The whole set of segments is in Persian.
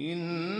إن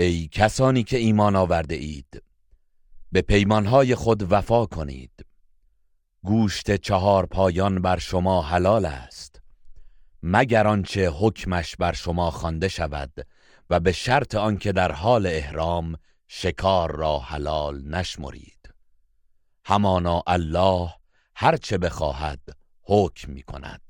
ای کسانی که ایمان آورده اید به پیمانهای خود وفا کنید. گوشت چهار پایان بر شما حلال است مگر آنچه حکمش بر شما خوانده شود و به شرط آنکه در حال احرام شکار را حلال نشمرید. همانا الله هرچه بخواهد حکم می کند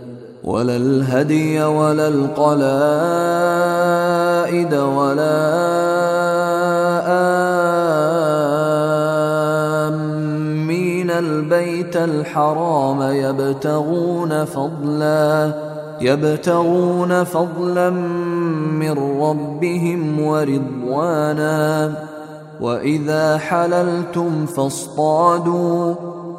ولا الهدي ولا القلائد ولا آمين. البيت الحرام يبتغون فضلا يبتغون فضلا من ربهم ورضوانا. وإذا حللتم فاصطادوا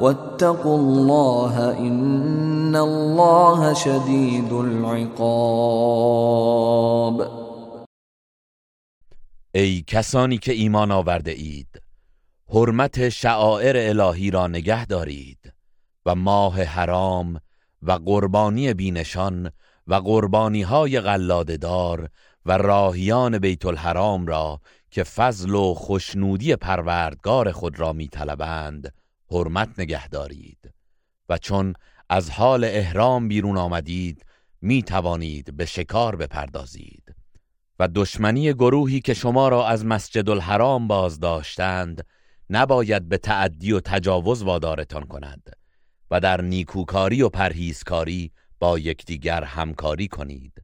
واتقوا الله إن الله شدید العقاب. ای کسانی که ایمان آورده اید حرمت شعائر الهی را نگه دارید و ماه حرام و قربانی بینشان و قربانی های دار و راهیان بیت الحرام را که فضل و خوشنودی پروردگار خود را میطلبند حرمت نگه دارید و چون از حال احرام بیرون آمدید می توانید به شکار بپردازید. و دشمنی گروهی که شما را از مسجد الحرام باز داشتند نباید به تعدی و تجاوز وادارتان کند و در نیکوکاری و پرهیزکاری با یکدیگر همکاری کنید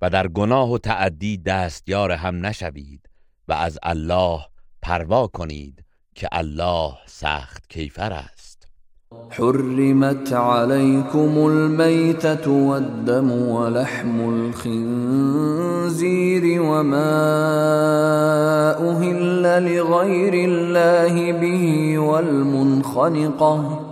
و در گناه و تعدی دستیار هم نشوید و از الله پروا کنید که الله سخت کیفر است. حرمت عليكم الميتة والدم ولحم الخنزير وما أهل لغير الله به والمنخنقة.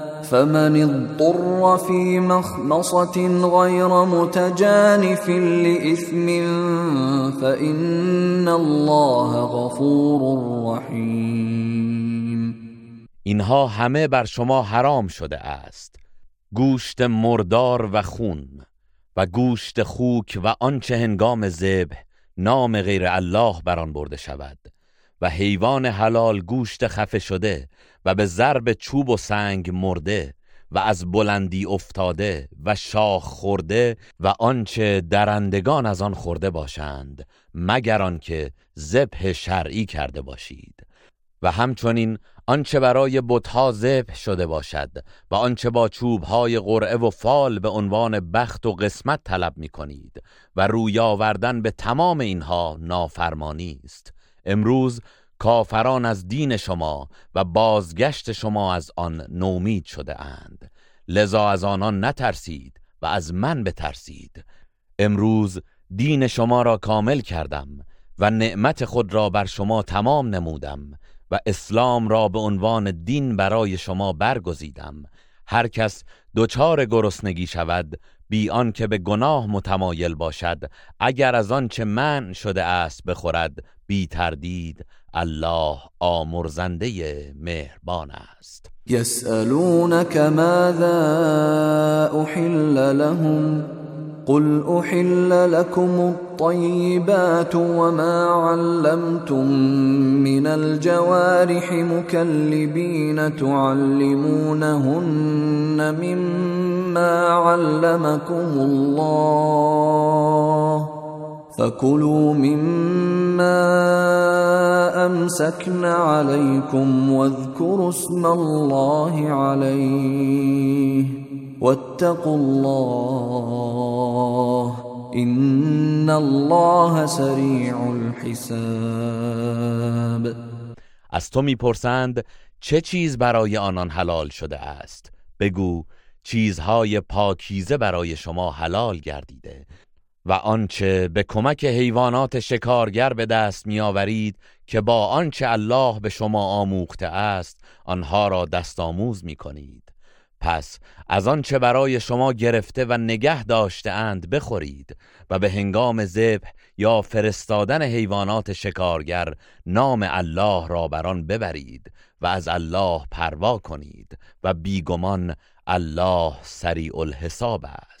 فمن اضطر في مخمصة غير متجانف لإثم فإن الله غفور رحیم اینها همه بر شما حرام شده است. گوشت مردار و خون و گوشت خوک و آنچه هنگام ذبح نام غیر الله بر آن برده شود و حیوان حلال گوشت خفه شده و به ضرب چوب و سنگ مرده و از بلندی افتاده و شاخ خورده و آنچه درندگان از آن خورده باشند مگر آنکه ذبح شرعی کرده باشید. و همچنین آنچه برای بتها ذبح شده باشد و آنچه با چوبهای قرعه و فال به عنوان بخت و قسمت طلب می کنید و روی آوردن به تمام اینها نافرمانی است. امروز کافران از دین شما و بازگشت شما از آن نومید شده اند. لذا از آنان نترسید و از من بترسید. امروز دین شما را کامل کردم و نعمت خود را بر شما تمام نمودم و اسلام را به عنوان دین برای شما برگزیدم. هر کس دچار گرسنگی شود بی آنکه به گناه متمایل باشد اگر از آنچه من شده است بخورد بی تردید الله آمرزنده مهربان است. یسألونک ماذا أحل لهم؟ قل أحل لكم الطيبات وما علمتم من الجوارح مكلبين تعلمونهن مما علمكم الله. فكلوا مما امسكن عليكم واذكروا اسم الله عليه واتقوا الله ان الله سریع الحساب از تو می‌پرسند چه چیز برای آنان حلال شده است؟ بگو چیزهای پاکیزه برای شما حلال گردیده. و آنچه به کمک حیوانات شکارگر به دست میآورید که با آنچه الله به شما آموخته است آنها را دست آموز می کنید پس از آنچه برای شما گرفته و نگه داشته اند بخورید و به هنگام ذبح یا فرستادن حیوانات شکارگر نام الله را بر آن ببرید و از الله پروا کنید و بیگمان الله سریع الحساب است.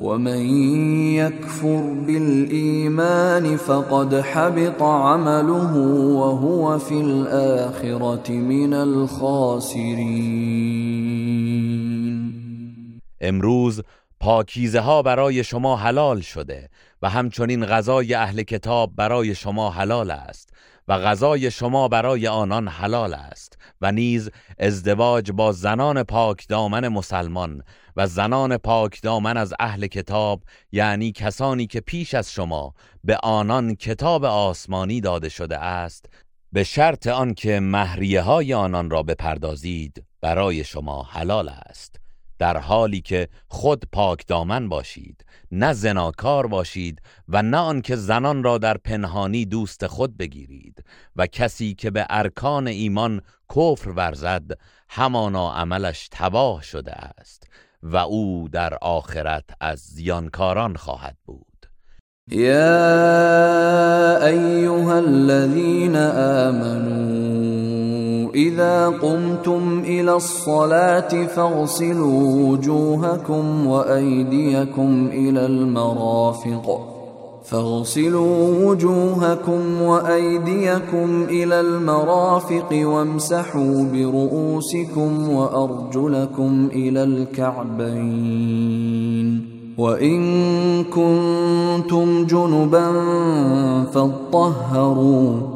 ومن يكفر بالإيمان فقد حبط عمله وهو في الآخرة من الخاسرين. امروز پاکیزه ها برای شما حلال شده و همچنین غذای اهل کتاب برای شما حلال است. و غذای شما برای آنان حلال است و نیز ازدواج با زنان پاک دامن مسلمان و زنان پاک دامن از اهل کتاب یعنی کسانی که پیش از شما به آنان کتاب آسمانی داده شده است به شرط آنکه مهریه های آنان را بپردازید برای شما حلال است در حالی که خود پاک دامن باشید. نه زناکار باشید و نه آنکه زنان را در پنهانی دوست خود بگیرید و کسی که به ارکان ایمان کفر ورزد همانا عملش تباه شده است و او در آخرت از زیانکاران خواهد بود. یا ایها الذين آمنوا إذا قمتم إلى الصلاة فاغسلوا وجوهكم وأيديكم إلى المرافق. فاغسلوا وجوهكم وأيديكم إلى المرافق وامسحوا برؤوسكم وأرجلكم إلى الكعبين. وإن كنتم جنبا فاطهروا.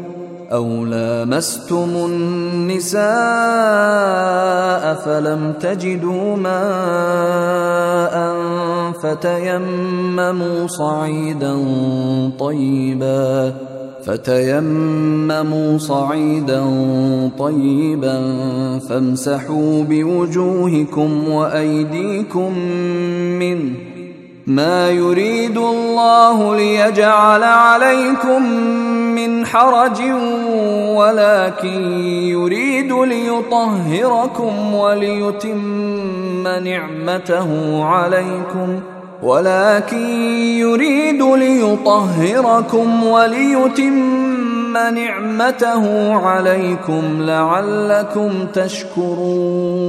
أو لامستم النساء فلم تجدوا ماء فتيمموا صعيدا طيبا فتيمموا صعيدا طيبا فامسحوا بوجوهكم وأيديكم منه ما يريد الله ليجعل عليكم من حرج ولكن يريد ليطهركم وليتم نعمته عليكم. ولكن يريد ليطهركم وليتم نعمته عليكم لعلكم تشكرون.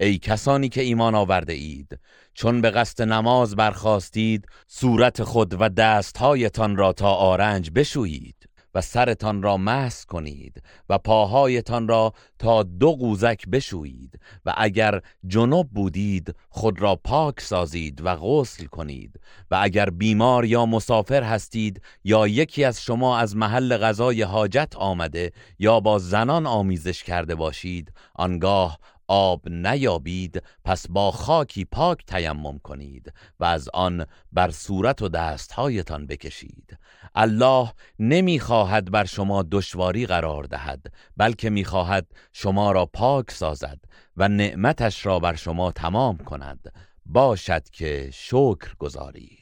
ای کسانی که ایمان آورده اید چون به قصد نماز برخواستید صورت خود و دستهایتان را تا آرنج بشویید و سرتان را محس کنید و پاهایتان را تا دو قوزک بشویید و اگر جنوب بودید خود را پاک سازید و غسل کنید و اگر بیمار یا مسافر هستید یا یکی از شما از محل غذای حاجت آمده یا با زنان آمیزش کرده باشید آنگاه آب نیابید پس با خاکی پاک تیمم کنید و از آن بر صورت و دستهایتان بکشید. الله نمی‌خواهد بر شما دشواری قرار دهد بلکه می‌خواهد شما را پاک سازد و نعمتش را بر شما تمام کند. باشد که شکر گذارید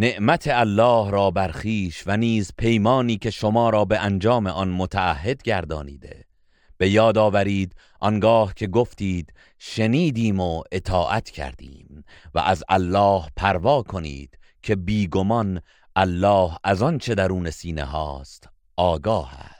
نعمت الله را برخیش و نیز پیمانی که شما را به انجام آن متعهد گردانیده. به یاد آورید آنگاه که گفتید شنیدیم و اطاعت کردیم و از الله پروا کنید که بیگمان الله از آن چه درون سینه هاست آگاه است.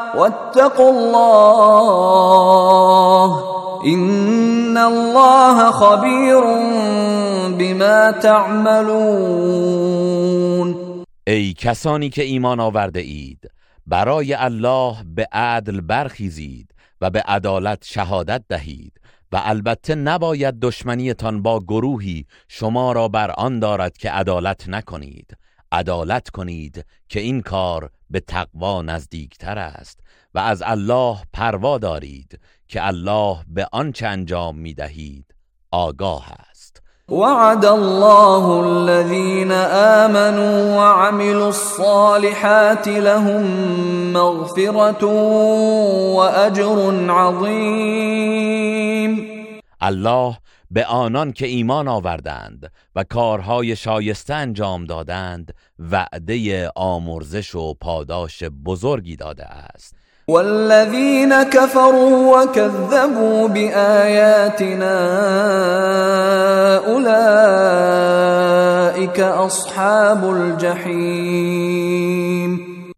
واتقوا الله إن الله خبير بما تعملون. ای کسانی که ایمان آورده اید برای الله به عدل برخیزید و به عدالت شهادت دهید و البته نباید دشمنیتان با گروهی شما را بر آن دارد که عدالت نکنید. عدالت کنید که این کار به تقوا نزدیکتر است و از الله پروا دارید که الله به آنچه انجام می دهید آگاه است. وعد الله الذين آمنوا وعملوا الصالحات لهم مغفرة وأجر عظيم الله به آنان که ایمان آوردند و کارهای شایسته انجام دادند وعده آمرزش و پاداش بزرگی داده است. والذين كفروا وكذبوا بآياتنا أولئك أصحاب الجحيم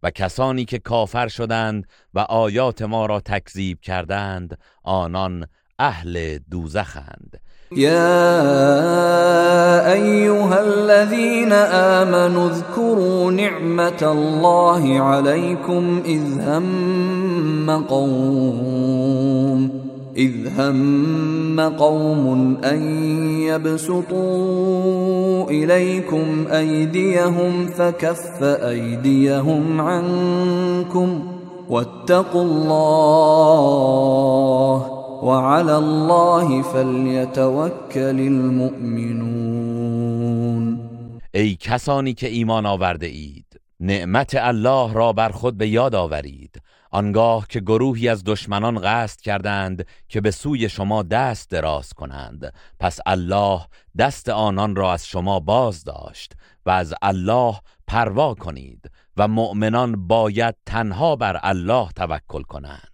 و کسانی که کافر شدند و آیات ما را تکذیب کردند آنان اهل دوزخند. يا أيها الذين آمنوا اذكروا نعمة الله عليكم إذ هم قوم إذ هم قوم أن يبسطوا إليكم أيديهم فكف أيديهم عنكم واتقوا الله وعلى الله فلیتوکل المؤمنون. ای کسانی که ایمان آورده اید نعمت الله را بر خود به یاد آورید. آنگاه که گروهی از دشمنان قصد کردند که به سوی شما دست دراز کنند. پس الله دست آنان را از شما باز داشت و از الله پروا کنید و مؤمنان باید تنها بر الله توکل کنند.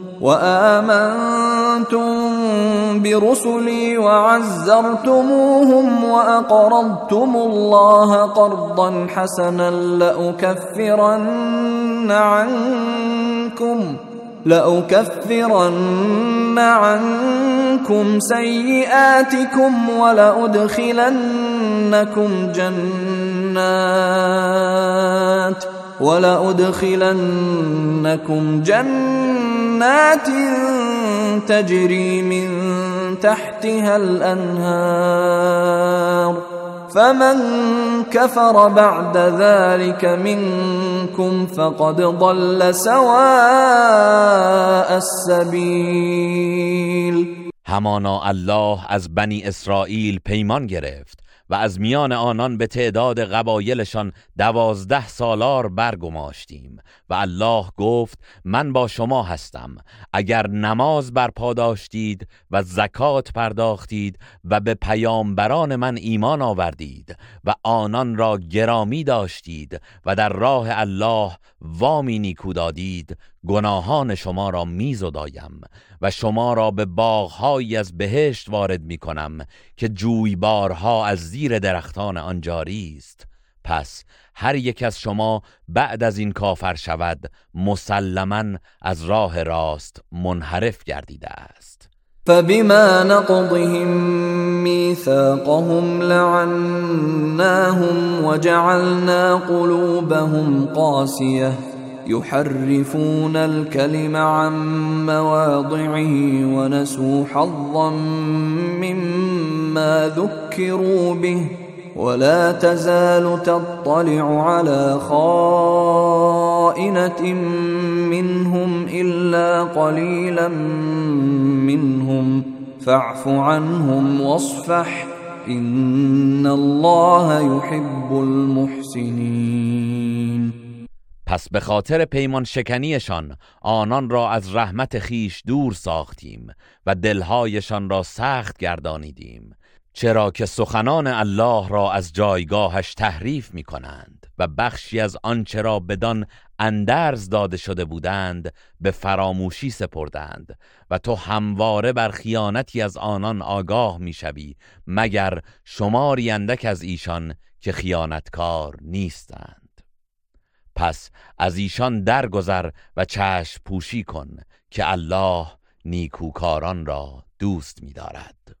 وآمنتم برسلي وعزرتموهم وأقرضتم الله قرضا حسنا لأكفرن عنكم لأكفرن عنكم سيئاتكم ولأدخلنكم جنات ولأدخلنكم جنات تجري من تحتها الأنهار فمن كفر بعد ذلك منكم فقد ضل سواء السبيل. همانا الله از بنی اسرائیل پیمان گرفت. و از میان آنان به تعداد قبایلشان دوازده سالار برگماشتیم. و الله گفت من با شما هستم. اگر نماز برپا داشتید و زکات پرداختید و به پیامبران من ایمان آوردید و آنان را گرامی داشتید و در راه الله وامی نیکو دادید گناهان شما را میزدایم و شما را به باغهایی از بهشت وارد می کنم که جویبارها از زیر درختان آن جاری است پس هر یک از شما بعد از این کافر شود مسلما از راه راست منحرف گردیده است. فبما نقضهم ميثاقهم لعناهم وجعلنا قلوبهم قاسيه يحرفون الكلم عن مواضعه ونسوا حظا مما ذكروا به ولا تزال تطلع على خائنة منهم إلا قليلا منهم. فاعف عنهم واصفح. إن الله يحب المحسنين. پس به خاطر پیمان شکنیشان آنان را از رحمت خیش دور ساختیم و دلهایشان را سخت گردانیدیم. چرا که سخنان الله را از جایگاهش تحریف می کنند و بخشی از آنچه را بدان اندرز داده شده بودند به فراموشی سپردند و تو همواره بر خیانتی از آنان آگاه می‌شوی مگر شماری اندک از ایشان که خیانتکار نیستند. پس از ایشان درگذر و چشم پوشی کن که الله نیکوکاران را دوست می‌دارد.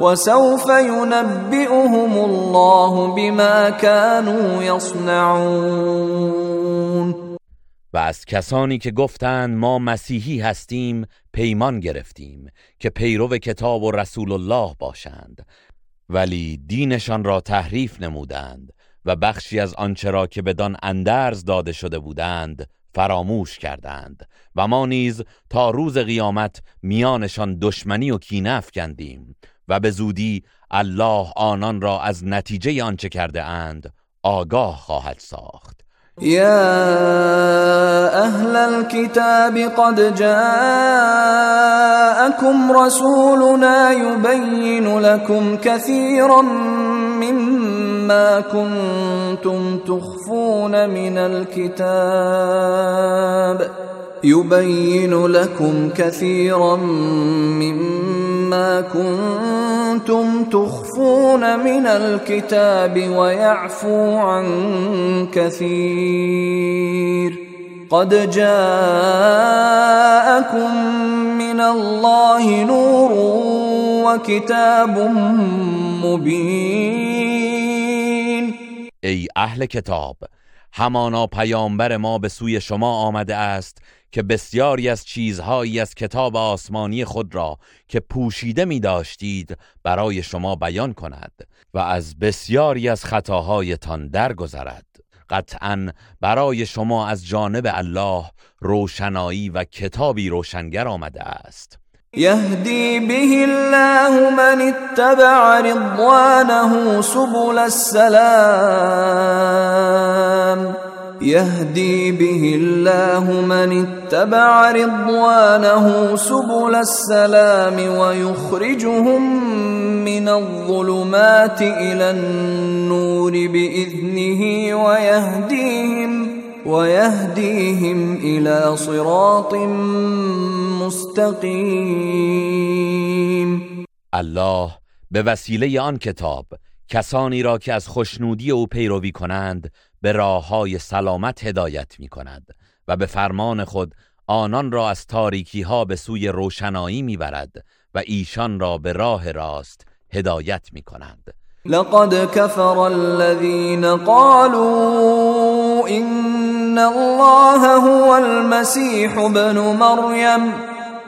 وسوف ينبئهم الله بما كانوا يصنعون. و از کسانی که گفتند ما مسیحی هستیم پیمان گرفتیم که پیرو کتاب و رسول الله باشند. ولی دینشان را تحریف نمودند و بخشی از آنچه را که بدان اندرز داده شده بودند فراموش کردند و ما نیز تا روز قیامت میانشان دشمنی و کینه افکندیم. و به زودی الله آنان را از نتیجه آنچه کرده اند آگاه خواهد ساخت. يا أهل الكتاب قد جاءكم رسولنا يبين لكم كثيرا مما كنتم تخفون من الكتاب. يبين لكم كثيرا مما كنتم تخفون من الكتاب ويعفو عن كثير. قد جاءكم من الله نور وكتاب مبين. ای اهل کتاب همانا پیامبر ما به سوی شما آمده است که بسیاری از چیزهایی از کتاب آسمانی خود را که پوشیده می داشتید برای شما بیان کند و از بسیاری از خطاهایتان درگذرد. قطعا برای شما از جانب الله روشنایی و کتابی روشنگر آمده است. يهدي به الله من اتبع رضوانه سبل السلام. يهدي به الله من اتبع رضوانه سبل السلام ويخرجهم من الظلمات إلى النور بإذنه ويهديهم ويهديهم إلى صراط مستقيم. الله به وسیله آن کتاب کسانی را که از خوشنودی او پیروی کنند به راه های سلامت هدایت می کند و به فرمان خود آنان را از تاریکی ها به سوی روشنایی می برد و ایشان را به راه راست هدایت می کند لقد كفر الذين قالوا إن الله هو المسيح ابن مريم.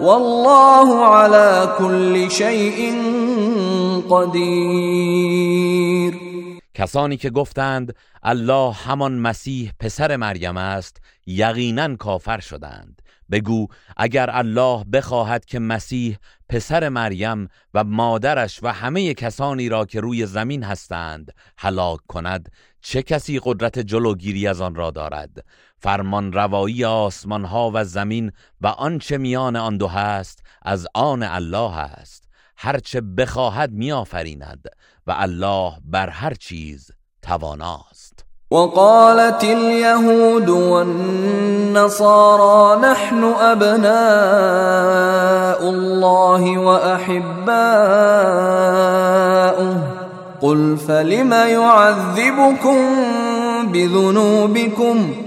والله على كل شيء قدیر کسانی که گفتند الله همان مسیح پسر مریم است یقینا کافر شدند. بگو اگر الله بخواهد که مسیح پسر مریم و مادرش و همه کسانی را که روی زمین هستند هلاک کند چه کسی قدرت جلوگیری از آن را دارد؟ فرمان روایی آسمان ها و زمین و آنچه میان آن دو هست از آن الله است. هرچه بخواهد میآفریند و الله بر هر چیز تواناست. وقالت اليهود والنصارى نحن أبناء الله وأحباؤه. قل فلم يعذبكم بذنوبكم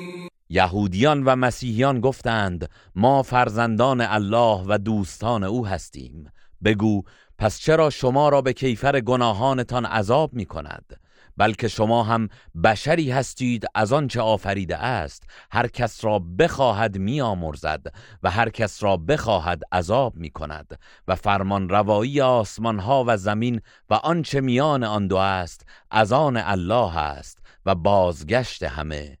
یهودیان و مسیحیان گفتند ما فرزندان الله و دوستان او هستیم. بگو پس چرا شما را به کیفر گناهانتان عذاب می کند بلکه شما هم بشری هستید از آنچه آفریده است. هر کس را بخواهد میآمرزد و هر کس را بخواهد عذاب می کند و فرمان روایی آسمان ها و زمین و آنچه میان آن دو است از آن الله است و بازگشت همه.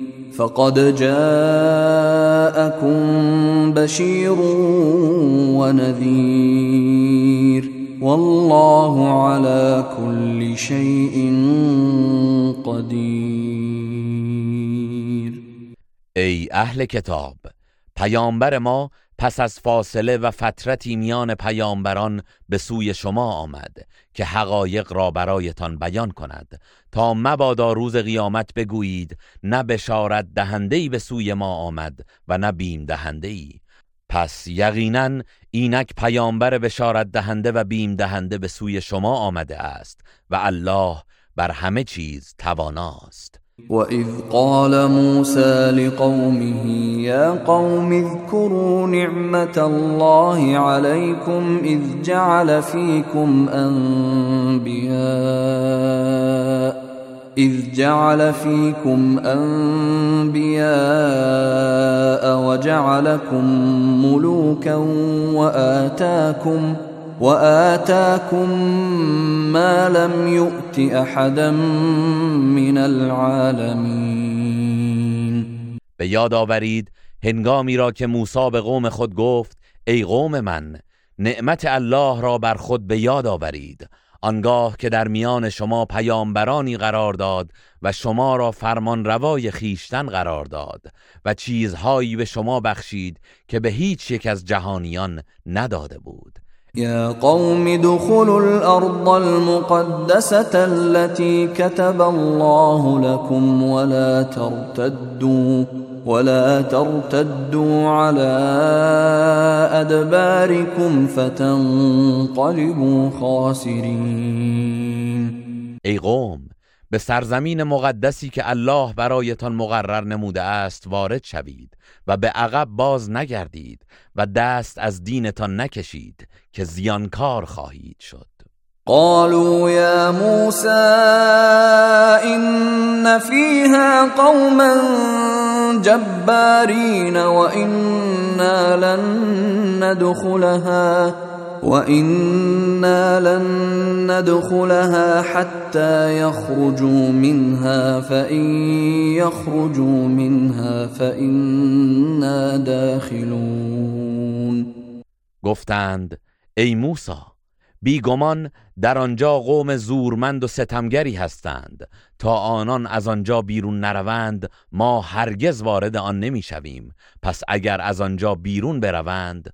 فقد جاءكم بشير ونذير. والله على كل شيء قدیر ای اهل کتاب پیامبر ما پس از فاصله و فترتی میان پیامبران به سوی شما آمد که حقایق را برایتان بیان کند تا مبادا روز قیامت بگویید نه بشارت دهندهی به سوی ما آمد و نه بیم دهندهی پس یقینا اینک پیامبر بشارت دهنده و بیم دهنده به سوی شما آمده است و الله بر همه چیز تواناست. وإذ قال موسى لقومه يا قوم اذكروا نعمة الله عليكم إذ جعل فيكم أنبياء إذ جعل فيكم أنبياء وجعلكم ملوكا وآتاكم وآتاكم ما لم يؤت أحدا من العالمين. به یاد آورید هنگامی را که موسی به قوم خود گفت ای قوم من نعمت الله را بر خود به یاد آورید. آنگاه که در میان شما پیامبرانی قرار داد و شما را فرمان روای خیشتن قرار داد و چیزهایی به شما بخشید که به هیچ یک از جهانیان نداده بود. يا قوم ادخلوا الأرض المقدسة التي كتب الله لكم ولا ترتدوا ولا ترتدوا على أدباركم فتنقلبوا خاسرين. ای قوم به سرزمین مقدسی که الله برایتان مقرر نموده است وارد شوید و به عقب باز نگردید و دست از دینتان نکشید. که زیانکار خواهید شد. قالوا يا موسى إن فيها قوما جبارين وإنا لن ندخلها وإنا لن ندخلها حتى يخرجوا منها فإن يخرجوا منها فإنا داخلون. گفتند ای موسی بیگمان در آنجا قوم زورمند و ستمگری هستند. تا آنان از آنجا بیرون نروند ما هرگز وارد آن نمی‌شویم. پس اگر از آنجا بیرون بروند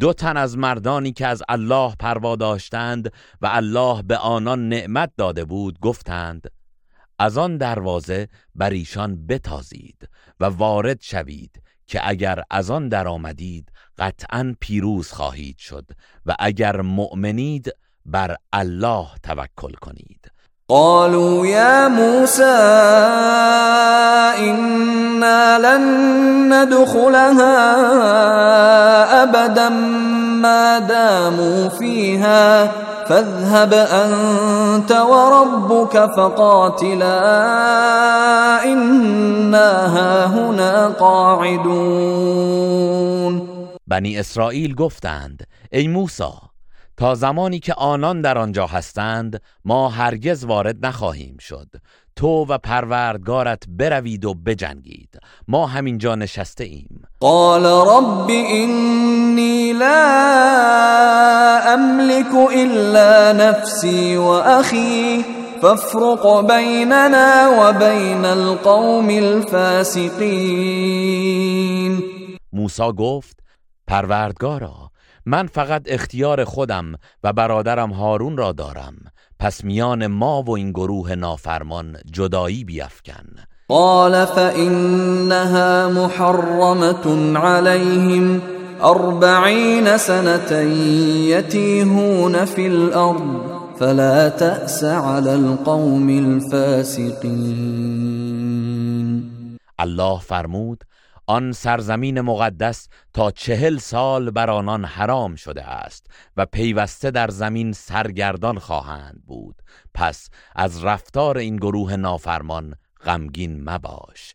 دو تن از مردانی که از الله پروا داشتند و الله به آنان نعمت داده بود گفتند از آن دروازه بر ایشان بتازید و وارد شوید که اگر از آن درآمدید قطعا پیروز خواهید شد و اگر مؤمنید بر الله توکل کنید. قالوا يا موسى إنا لن ندخلها أبدا ما داموا فيها فاذهب أنت وربك فقاتلا إنا هاهنا قاعدون. بنی اسرائیل گفتند ای موسی تا زمانی که آنان در آنجا هستند ما هرگز وارد نخواهیم شد. تو و پروردگارت بروید و بجنگید. ما همینجا نشسته ایم. قال رب إني لا أملك إلا نفسي وأخي فافرق بيننا وبين القوم الفاسقين. موسی گفت پروردگارا من فقط اختیار خودم و برادرم هارون را دارم. پس میان ما و این گروه نافرمان جدایی بیفکن. قال فإنها محرمة عليهم. أربعين سنة يتيهون في الأرض. فلا تأس على القوم الفاسقين. الله فرمود آن سرزمین مقدس تا چهل سال بر آنان حرام شده است و پیوسته در زمین سرگردان خواهند بود. پس از رفتار این گروه نافرمان غمگین مباش.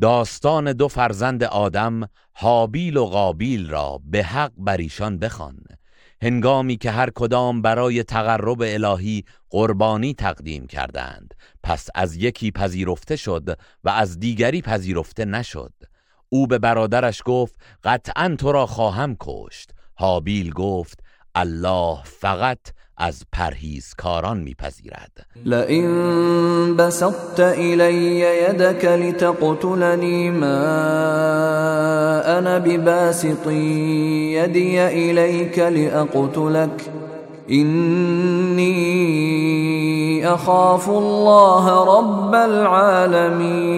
داستان دو فرزند آدم حابیل و قابیل را به حق بر ایشان بخوان. هنگامی که هر کدام برای تقرب الهی قربانی تقدیم کردند پس از یکی پذیرفته شد و از دیگری پذیرفته نشد. او به برادرش گفت قطعا تو را خواهم کشت. حابیل گفت الله فقط از پرهیزکاران میپذیرد. لئن بسطت إلي يدك لتقتلني ما أنا بباسط يدي إليك لأقتلك. إني أخاف الله رب العالمين.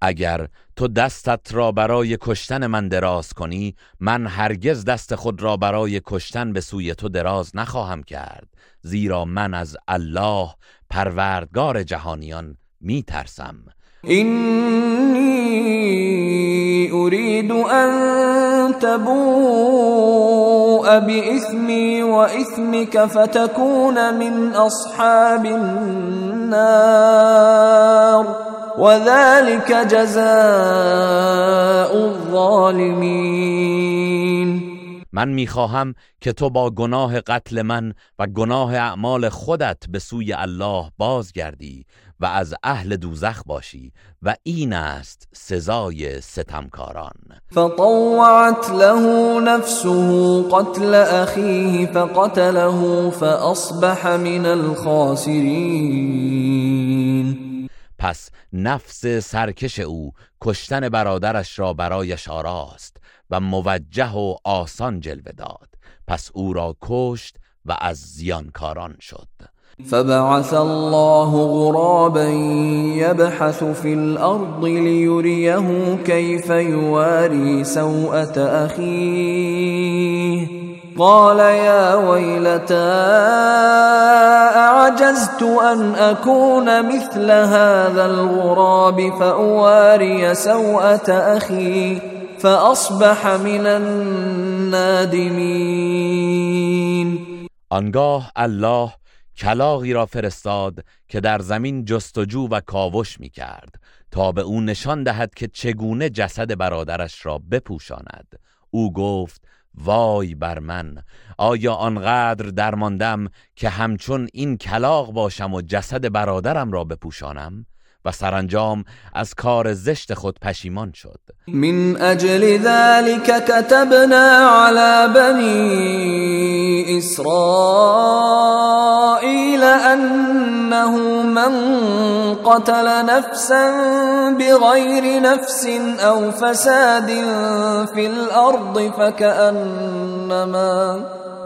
اگر تو دستت را برای کشتن من دراز کنی من هرگز دست خود را برای کشتن به سوی تو دراز نخواهم کرد زیرا من از الله پروردگار جهانیان می ترسم إني أريد أن تبوء بإثمي وإثمك فتكون من أصحاب النار. وذلك جزاء الظالمين من می‌خواهم که تو با گناه قتل من و گناه اعمال خودت به سوی الله بازگردی و از اهل دوزخ باشی و این است سزای ستمکاران. فطوعت له نفسه قتل أخيه فقتله فأصبح من الخاسرين پس نفس سرکش او کشتن برادرش را برایش آراست و موجه و آسان جلوه داد. پس او را کشت و از زیانکاران شد. فبعث الله غرابا يبحث في الأرض ليريه كيف يواري سوءة أخيه. قال يا ويلتى أعجزت أن أكون مثل هذا الغراب فأواري سوءة أخي فأصبح من النادمين. آنگاه الله کلاغی را فرستاد که در زمین جستجو و کاوش می کرد تا به او نشان دهد که چگونه جسد برادرش را بپوشاند. او گفت وای بر من آیا آنقدر درماندم که همچون این کلاغ باشم و جسد برادرم را بپوشانم؟ و سرانجام از کار زشت خود پشیمان شد. من أجل ذلك كتبنا على بني إسرائيل أنه من قتل نفسا بغير نفس أو فساد في الأرض فكأنما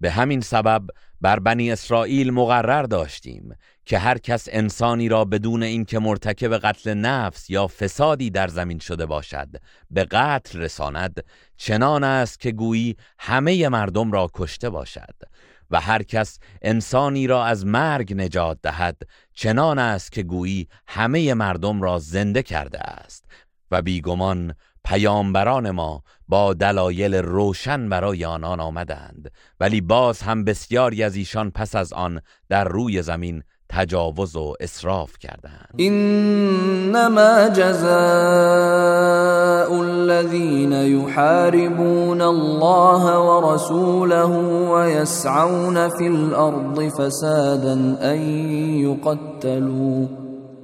به همین سبب بر بنی اسرائیل مقرر داشتیم که هر کس انسانی را بدون اینکه مرتکب قتل نفس یا فسادی در زمین شده باشد به قتل رساند چنان است که گویی همه مردم را کشته باشد و هر کس انسانی را از مرگ نجات دهد چنان است که گویی همه مردم را زنده کرده است و بیگمان پیامبران ما با دلایل روشن برای آنان آمدند ولی باز هم بسیاری از ایشان پس از آن در روی زمین تجاوز و اسراف کردند. انما جزاء الذين يحاربون الله ورسوله ويسعون في الارض فسادا ان يقتلوا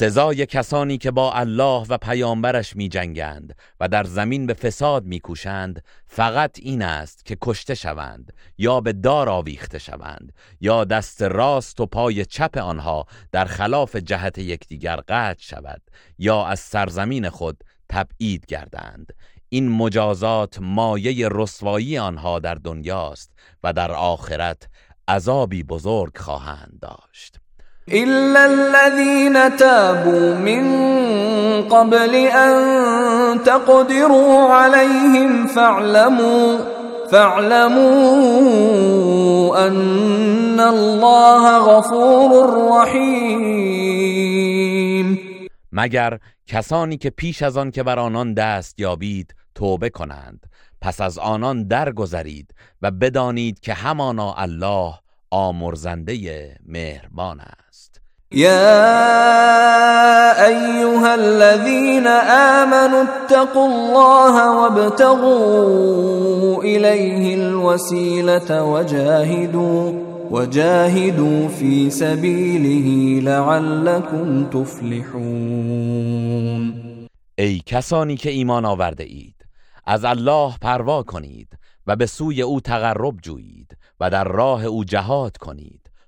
سزای کسانی که با الله و پیامبرش می جنگند و در زمین به فساد می کوشند فقط این است که کشته شوند یا به دار آویخته شوند یا دست راست و پای چپ آنها در خلاف جهت یکدیگر قطع شود یا از سرزمین خود تبعید گردند. این مجازات مایه رسوایی آنها در دنیاست و در آخرت عذابی بزرگ خواهند داشت. إلا الذين تابوا من قبل أن تقدروا عليهم فاعلموا فاعلموا أن الله غفور رحيم. مگر کسانی که پیش از آن که بر آنان دست یابید توبه کنند پس از آنان درگذرید و بدانید که همانا الله آمرزنده مهربان است يا ايها الذين امنوا اتقوا الله وابتغوا اليه الوسيله وجاهدوا وجاهدوا في سبيله لعلكم تفلحون. ای کسانی که ایمان آورده اید از الله پروا کنید و به سوی او تقرب جویید و در راه او جهاد کنید.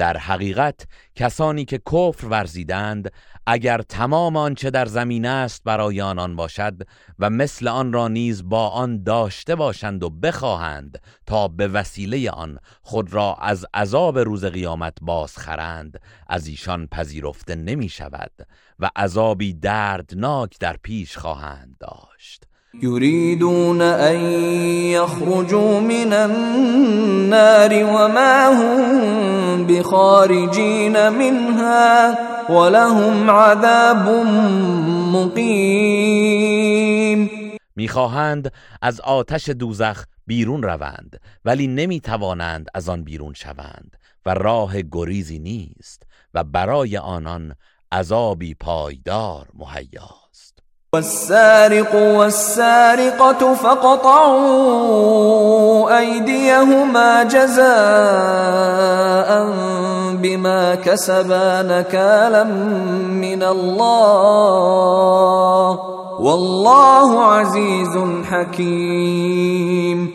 در حقیقت کسانی که کفر ورزیدند اگر تمام آنچه در زمین است برای آنان باشد و مثل آن را نیز با آن داشته باشند و بخواهند تا به وسیله آن خود را از عذاب روز قیامت بازخرند از ایشان پذیرفته نمی شود و عذابی دردناک در پیش خواهند داشت. يريدون أن يخرجوا من النار وما هم بخارجين منها ولهم عذاب مقيم. می‌خواهند از آتش دوزخ بیرون روند ولی نمی‌توانند از آن بیرون شوند و راه گریزی نیست و برای آنان عذابی پایدار مهیاست والسارق والسارقة فقطعوا أيديهما جزاء بما كسبا نكالا من الله. والله عزيز حكيم.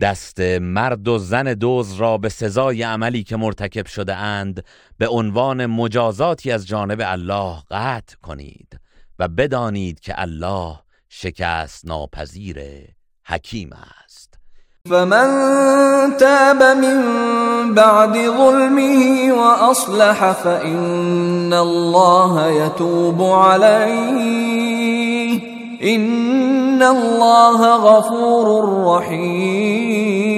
دست مرد و زن دوز را به سزای عملی که مرتکب شده اند به عنوان مجازاتی از جانب الله قطع کنید. و بدانید که الله شکست ناپذیر حکیم است. فمن تاب من بعد ظلمه وأصلح فإن الله يتوب عليه. إن الله غفور رحيم.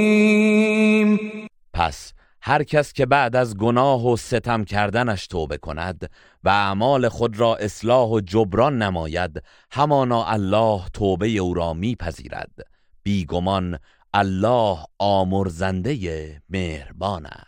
پس هر کس که بعد از گناه و ستم کردنش توبه کند و اعمال خود را اصلاح و جبران نماید همانا الله توبه او را میپذیرد. بیگمان الله آمرزنده مهربان است.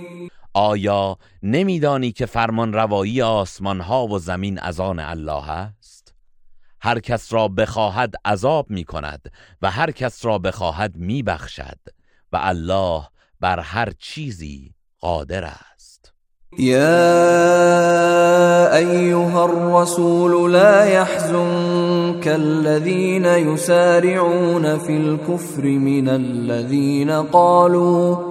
آیا نمیدانی که فرمان روایی آسمان ها و زمین از آن الله است؟ هر کس را بخواهد عذاب می کند و هر کس را بخواهد می بخشد و الله بر هر چیزی قادر است. يا ايها الرسول لا يحزنك الذين يسارعون في الكفر من الذين قالوا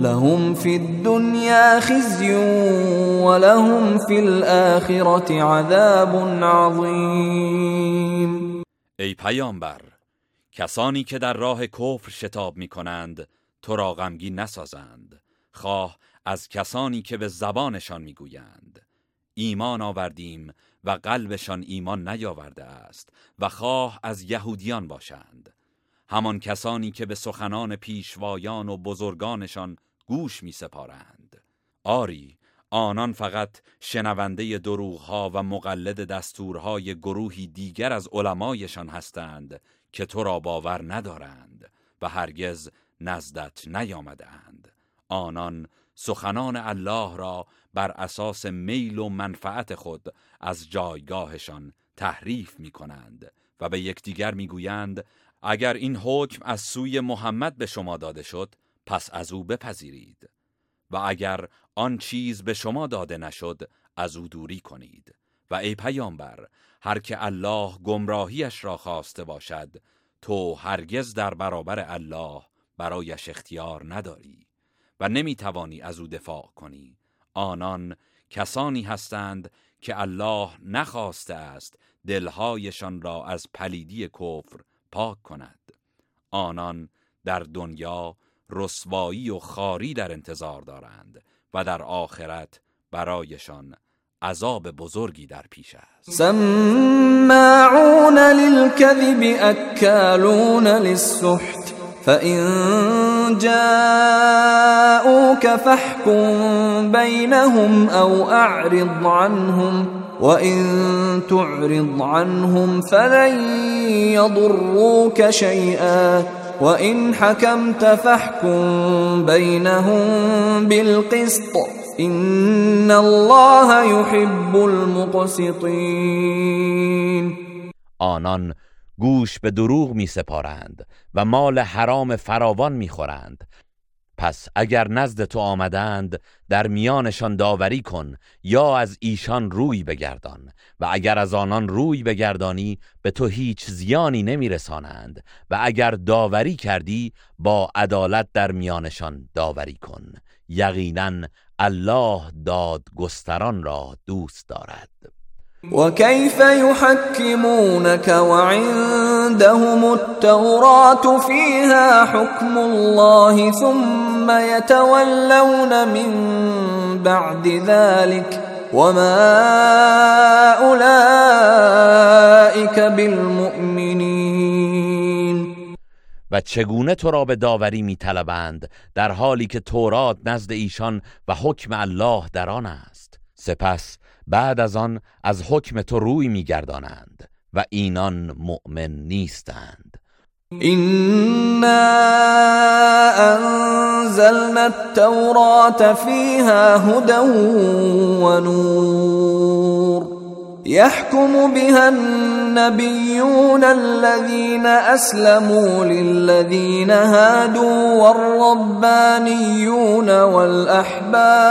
لهم في الدنيا خزي ولهم في الاخره عذاب عظيم. ای پیامبر کسانی که در راه کفر شتاب می کنند تو را غمگین نسازند. خواه از کسانی که به زبانشان می‌گویند. ایمان آوردیم و قلبشان ایمان نیاورده است و خواه از یهودیان باشند. همان کسانی که به سخنان پیشوایان و بزرگانشان گوش می سپارند. آری آنان فقط شنونده دروغها و مقلد دستورهای گروهی دیگر از علمایشان هستند که تو را باور ندارند و هرگز نزدت نیامدند آنان سخنان الله را بر اساس میل و منفعت خود از جایگاهشان تحریف می کنند و به یکدیگر می‌گویند اگر این حکم از سوی محمد به شما داده شد پس از او بپذیرید و اگر آن چیز به شما داده نشد از او دوری کنید. و ای پیامبر هر که الله گمراهیش را خواسته باشد تو هرگز در برابر الله برایش اختیار نداری و نمی‌توانی از او دفاع کنی. آنان کسانی هستند که الله نخواسته است دلهایشان را از پلیدی کفر پاک کند. آنان در دنیا رسوایی و خاری در انتظار دارند و در آخرت برایشان عذاب بزرگی در پیش است. سماعون للكذب اکالون للسحت فإن جاءوك فاحكم بينهم أو أعرض عنهم وإن تعرض عنهم فلن يضروك شيئا وإن حكمت فاحكم بينهم بالقسط إن الله يحب المقسطين آنان گوش به دروغ می سپارند و مال حرام فراوان می خورند پس اگر نزد تو آمدند در میانشان داوری کن یا از ایشان روی بگردان و اگر از آنان روی بگردانی به تو هیچ زیانی نمیرسانند و اگر داوری کردی با عدالت در میانشان داوری کن. یقینا الله دادگستران را دوست دارد. وكيف يحكمونك وعندهم التوراة فيها حكم الله ثم يتولون من بعد ذلك وما أولئك بالمؤمنين. و چگونه تو را به داوری میطلبند در حالی که تورات نزد ایشان و حکم الله در آن است؟ سپس بعد از آن از حکم تو روی میگردانند و اینان مؤمن نیستند. إنا أنزلنا التوراة فيها هدى ونور يحكم بها النبيون الذين أسلموا للذين هادوا والربانيون والأحبار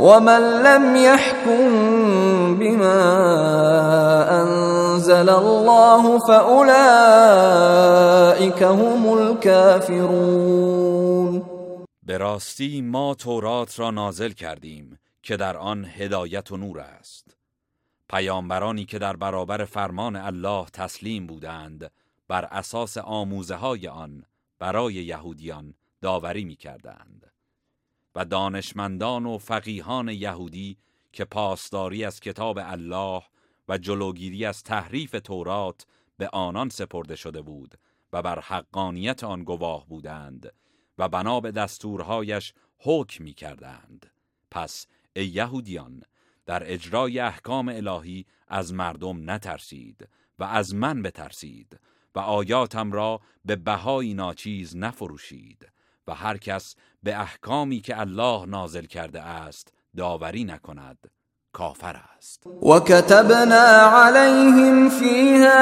ومن لم يحكم بما أنزل الله فأولئك هم الكافرون به راستی ما تورات را نازل کردیم که در آن هدایت و نور است. پیامبرانی که در برابر فرمان الله تسلیم بودند بر اساس آموزه های آن برای یهودیان داوری می کردند و دانشمندان و فقیهان یهودی که پاسداری از کتاب الله و جلوگیری از تحریف تورات به آنان سپرده شده بود و بر حقانیت آن گواه بودند و بنا به دستورهایش حکم می کردند. پس ای یهودیان در اجرای احکام الهی از مردم نترسید و از من بترسید و آیاتم را به بهای ناچیز نفروشید و هر کس به احکامی که الله نازل کرده است داوری نکند کافر است. و کتبنا علیهم فیها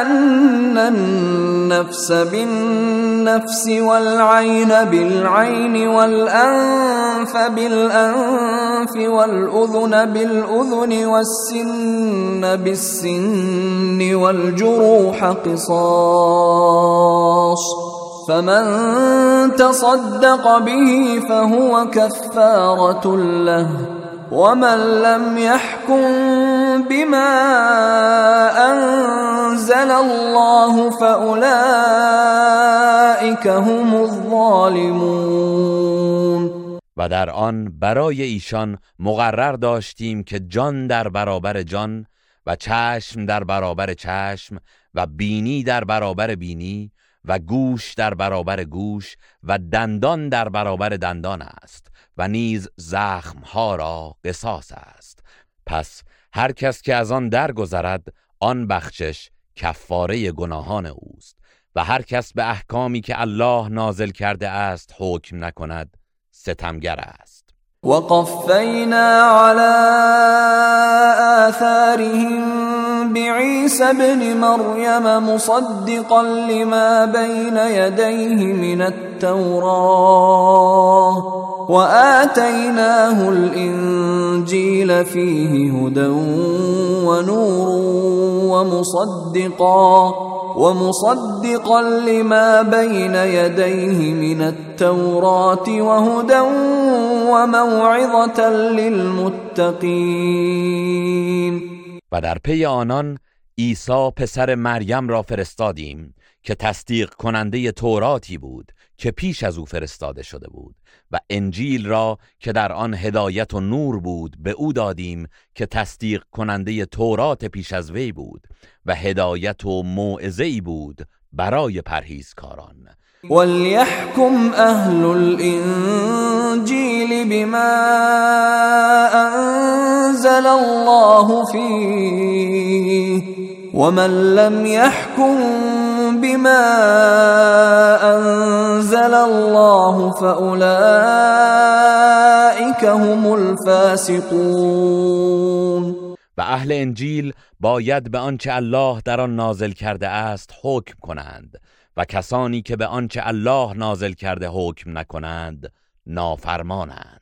ان النفس بالنفس والعین بالعین والانف بالانف والاذن بالاذن والسن بالسن والجروح قصاص. فمن تصدق به فهو كفارة له ومن لم يحكم بما انزل الله فاولئك هم الظالمون. و در آن برای ایشان مقرر داشتیم که جان در برابر جان و چشم در برابر چشم و بینی در برابر بینی و گوش در برابر گوش و دندان در برابر دندان است و نیز زخمها را قصاص است. پس هر کس که از آن درگذرد آن بخشش کفاره گناهان اوست و هر کس به احکامی که الله نازل کرده است حکم نکند ستمگر است. وقفینا على آثارهم بعيسى ابن مريم مصدقا لما بين يديه من التوراة وآتيناه الإنجيل فيه هدى ونور ومصدقا ومصدقا لما بين يديه من التوراة وهدى وموعظة للمتقين. و در پی آنان عیسی پسر مریم را فرستادیم که تصدیق کننده توراتی بود که پیش از او فرستاده شده بود و انجیل را که در آن هدایت و نور بود به او دادیم که تصدیق کننده تورات پیش از وی بود و هدایت و موعظه‌ای بود برای پرهیزکاران. وليحكم اهل الانجيل بما انزل الله فيه ومن لم يحكم بما انزل الله فاولئك هم الفاسقون. و اهل انجیل باید به آنچه الله در آن نازل کرده است حکم کنند و کسانی که به آنچه الله نازل کرده حکم نکنند نافرمانند.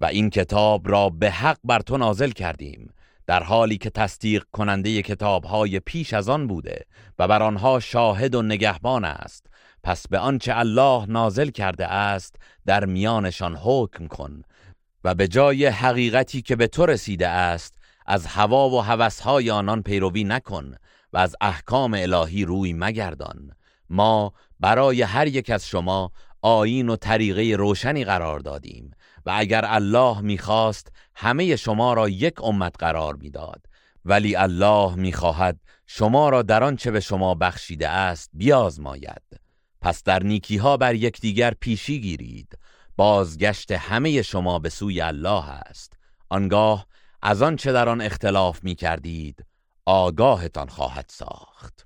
و این کتاب را به حق بر تو نازل کردیم در حالی که تصدیق کننده کتابهای پیش از آن بوده و بر آنها شاهد و نگهبان است. پس به آنچه الله نازل کرده است در میانشان حکم کن و به جای حقیقتی که به تو رسیده است از هوا و هوسهای آنان پیروی نکن و از احکام الهی روی مگردان. ما برای هر یک از شما آیین و طریقه روشنی قرار دادیم. و اگر الله می‌خواست همه شما را یک امت قرار می‌داد. ولی الله می‌خواهد شما را در آنچه به شما بخشیده است بیازماید. پس در نیکی ها بر یکدیگر پیشی گیرید. بازگشت همه شما به سوی الله است. آنگاه از آنچه در آن اختلاف می کردید آگاهتان خواهد ساخت.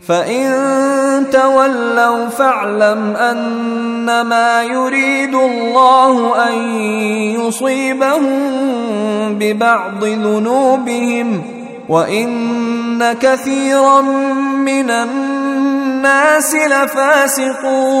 فان تولوا فاعلم انما يريد الله ان يصيبهم ببعض ذنوبهم وان كثيرا من الناس لفاسقون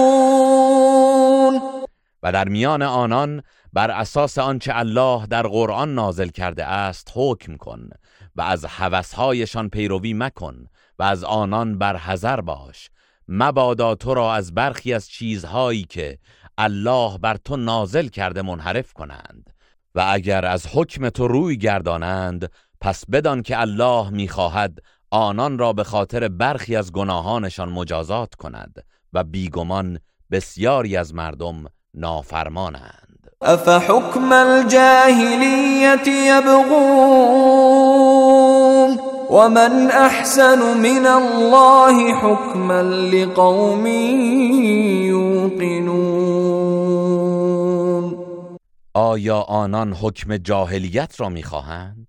و در میان آنان بر اساس آنچه الله در قرآن نازل کرده است حکم کن و از هوسهایشان پیروی مکن و از آنان بر حذر باش. مبادا تو را از برخی از چیزهایی که الله بر تو نازل کرده منحرف کنند و اگر از حکم تو روی گردانند پس بدان که الله می‌خواهد آنان را به خاطر برخی از گناهانشان مجازات کند و بیگمان بسیاری از مردم نافرمانند. افحکم الجاهلیت یبغون؟ ومن احسن من الله حکما لقوم یوقنون آیا آنان حکم جاهلیت را می‌خواهند؟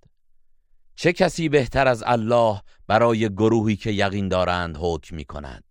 چه کسی بهتر از الله برای گروهی که یقین دارند حکم می کند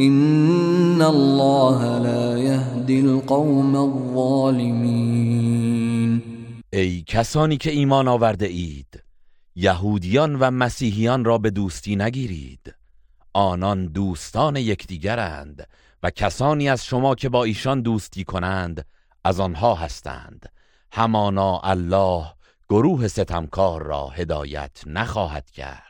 ان الله لا يهدي القوم الظالمين. ای کسانی که ایمان آورده اید یهودیان و مسیحیان را به دوستی نگیرید. آنان دوستان یکدیگرند و کسانی از شما که با ایشان دوستی کنند از آنها هستند. همانا الله گروه ستمکار را هدایت نخواهد کرد.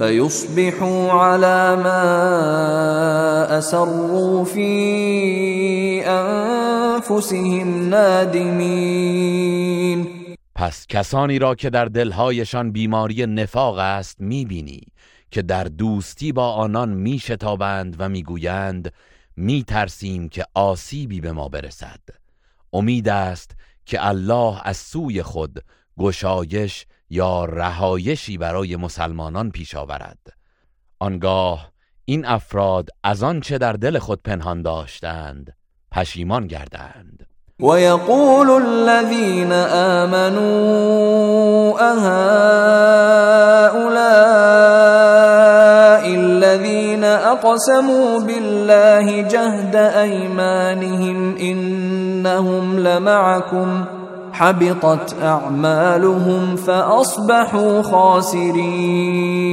فيصبحوا على ما اسروا في انفسهم نادمين پس کسانی را که در دلهایشان بیماری نفاق است می‌بینی که در دوستی با آنان میشتابند و می‌گویند می ترسیم که آسیبی به ما برسد. امید است که الله از سوی خود گشایش یا رهایشی برای مسلمانان پیش آورد. آنگاه این افراد از آنچه در دل خود پنهان داشتند پشیمان گردند. ويقول الذين آمنوا أهؤلاء الذين أقسموا بالله جهد أيمانهم إنهم لمعكم حبطت أعمالهم فأصبحوا خاسرين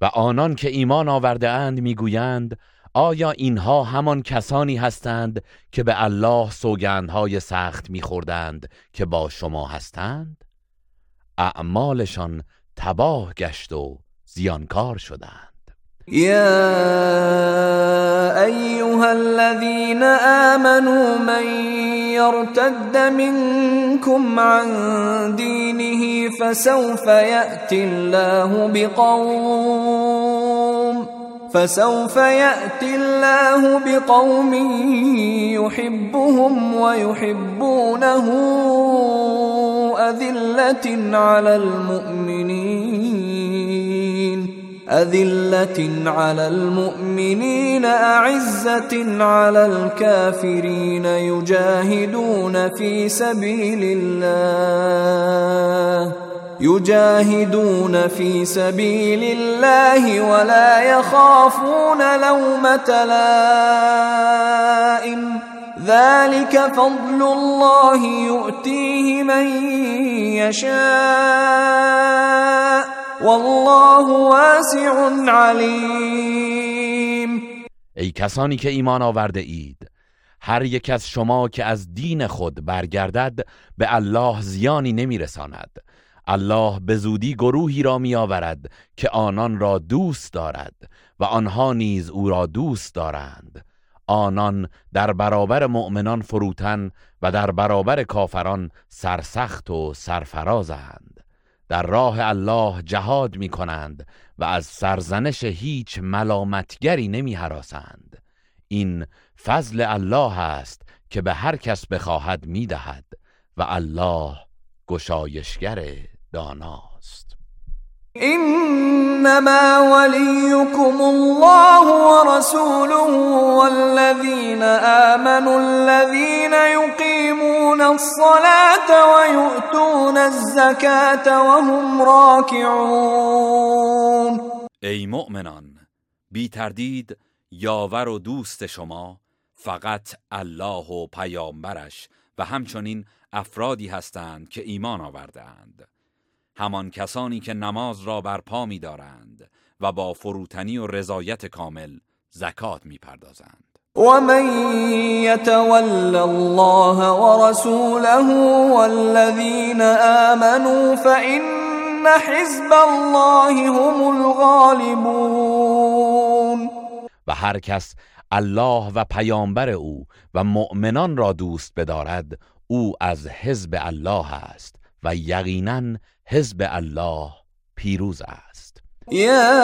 و آنان که ایمان آورده اند می‌گویند آیا اینها همان کسانی هستند که به الله سوگندهای سخت میخوردند که با شما هستند؟ اعمالشان تباه گشت و زیانکار شدند يا ايها الذين امنوا من يرتد منكم عن دينه فسوف يأتي الله بقوم فسوف يأتي الله بقوم يحبهم ويحبونه أذلة على المؤمنين أذلة على المؤمنين أعزة على الكافرين يجاهدون في سبيل الله. يجاهدون في سبيل الله ولا يخافون لومة لائم. ذلك فضل الله يؤتيه من يشاء. والله واسع علیم ای کسانی که ایمان آورده اید هر یک از شما که از دین خود برگردد به الله زیانی نمیرساند. الله به زودی گروهی را می آورد که آنان را دوست دارد و آنها نیز او را دوست دارند. آنان در برابر مؤمنان فروتن و در برابر کافران سرسخت و سرفرازند. در راه الله جهاد می کنند و از سرزنش هیچ ملامتگری نمی حراسند. این فضل الله است که به هر کس بخواهد می دهد و الله گشایشگر داناست انما وليكم الله ورسوله والذين آمنوا الذين يقيمون الصلاة ويؤتون الزكاة وهم راكعون. ای مؤمنان بی تردید یاور و دوست شما فقط الله و پیامبرش و همچنین افرادی هستند که ایمان آوردهاند. همان کسانی که نماز را برپا می دارند و با فروتنی و رضایت کامل زکات می پردازند ومن يتول الله ورسوله والذين آمنوا فإن حزب الله هم الغالبون. و هر کس الله و پیامبر او و مؤمنان را دوست بدارد او از حزب الله است و یقینا حزب الله پیروز است. يا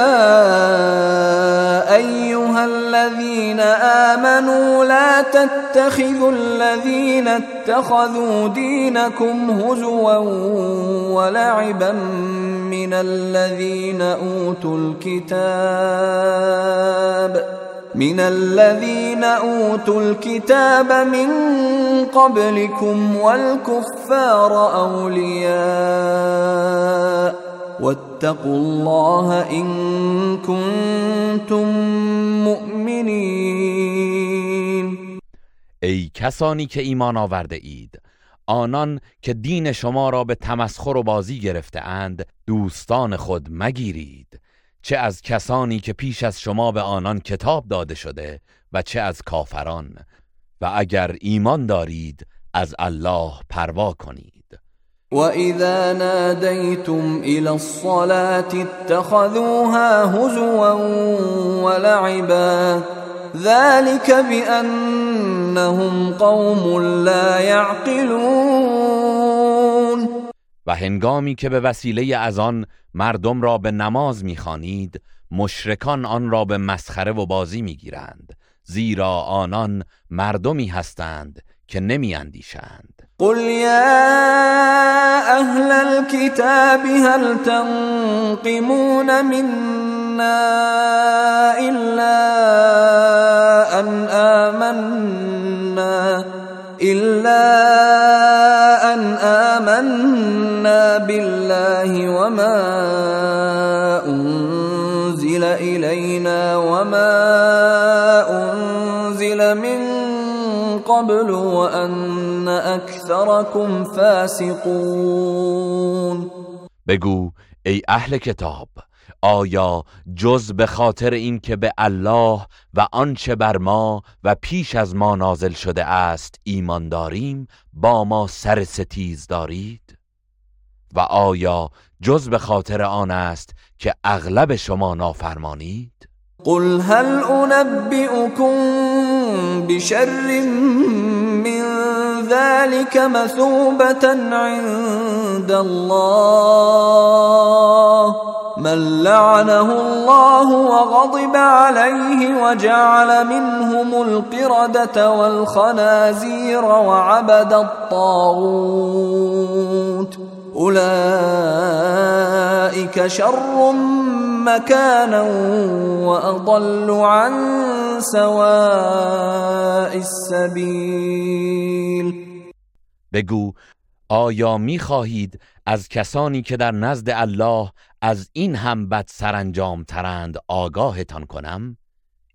أيها الذين آمنوا لا تتخذوا الذين اتخذوا دينكم هزوا ولعبا من الذين أوتوا الكتاب. من الذين اوتوا الكتاب من قبلكم والكفار اولياء واتقوا الله ان كنتم مؤمنين. ای کسانی که ایمان آورده اید آنان که دین شما را به تمسخر و بازی گرفته اند دوستان خود مگیرید. چه از کسانی که پیش از شما به آنان کتاب داده شده و چه از کافران. و اگر ایمان دارید از الله پروا کنید. وَإِذَا نَادَيْتُمْ إِلَى الصَّلَاةِ اتَّخَذُوهَا هُزُوًا وَلَعِبًا ذَلِكَ بِأَنَّهُمْ قَوْمٌ لَا يَعْقِلُونَ و هنگامی که به وسیله از آن مردم را به نماز می‌خوانید مشرکان آن را به مسخره و بازی می‌گیرند زیرا آنان مردمی هستند که نمی اندیشند قل يا أهل الكتاب هل تنقمون منا إلا أن آمنا؟ إلا أن آمنا بالله وما أنزل إلينا وما أنزل من قبل وأن أكثركم فاسقون. بگو ای أهل کتاب آیا جز به خاطر اینکه به الله و آنچه بر ما و پیش از ما نازل شده است ایمان داریم با ما سر ستیز دارید؟ و آیا جز به خاطر آن است که اغلب شما نافرمانید؟ قل هل أنبئكم بشر من ذلك مثوبة عند الله من لعنه الله وغضب عليه وجعل منهم القردة والخنازير وعبد الطاغوت. أولئك شر مكانا وأضل عن سواء السبيل. بگو آیا می خواهید از کسانی که در نزد الله از این هم بد سرانجام ترند آگاهتان کنم.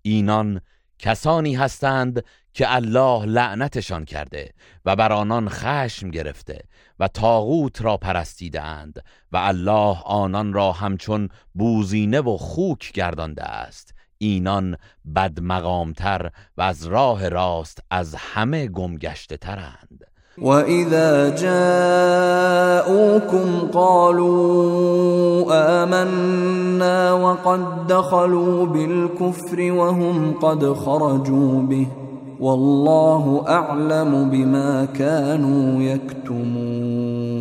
اینان کسانی هستند که الله لعنتشان کرده و بر آنان خشم گرفته و تاغوت را پرستیدند و الله آنان را همچون بوزینه و خوک گردانده است. اینان بدمقامتر و از راه راست از همه گمگشته ترند. وإذا جاءوكم قالوا آمنا وقد دخلوا بالكفر وهم قد خرجوا به والله اعلم بما كانوا يكتمون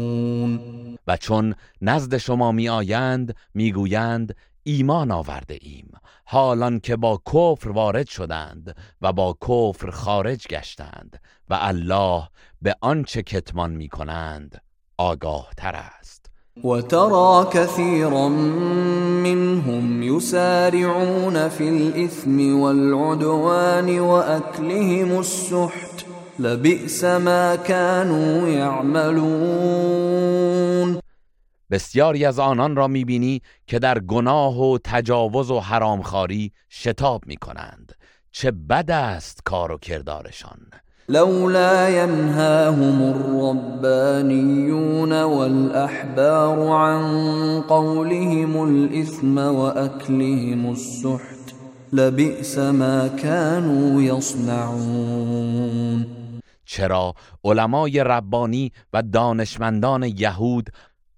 و چون نزد شما می آیند می گویند ایمان آورده ایم. حالان که با کفر وارد شدند و با کفر خارج گشتند. و الله به آنچه کتمان می کنند آگاه تر است وترى كثيرا منهم يسارعون في الإثم والعدوان وأكلهم السحت لبئس ما كانوا يعملون بسیاری از آنان را می‌بینی که در گناه و تجاوز و حرامخواری شتاب می‌کنند. چه بد است کار و کردارشان. لولا ينهاهم الربانيون والأحبار عن قولهم الإثم وأكلهم السحت لبئس ما كانوا يصنعون. چرا علمای ربانی و دانشمندان یهود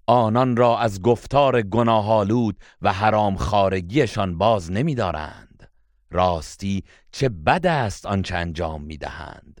آنان را از گفتار گناهالود و حرام خارگیشان باز نمیدارند؟ راستی چه بد است آنچه انجام می‌دهند؟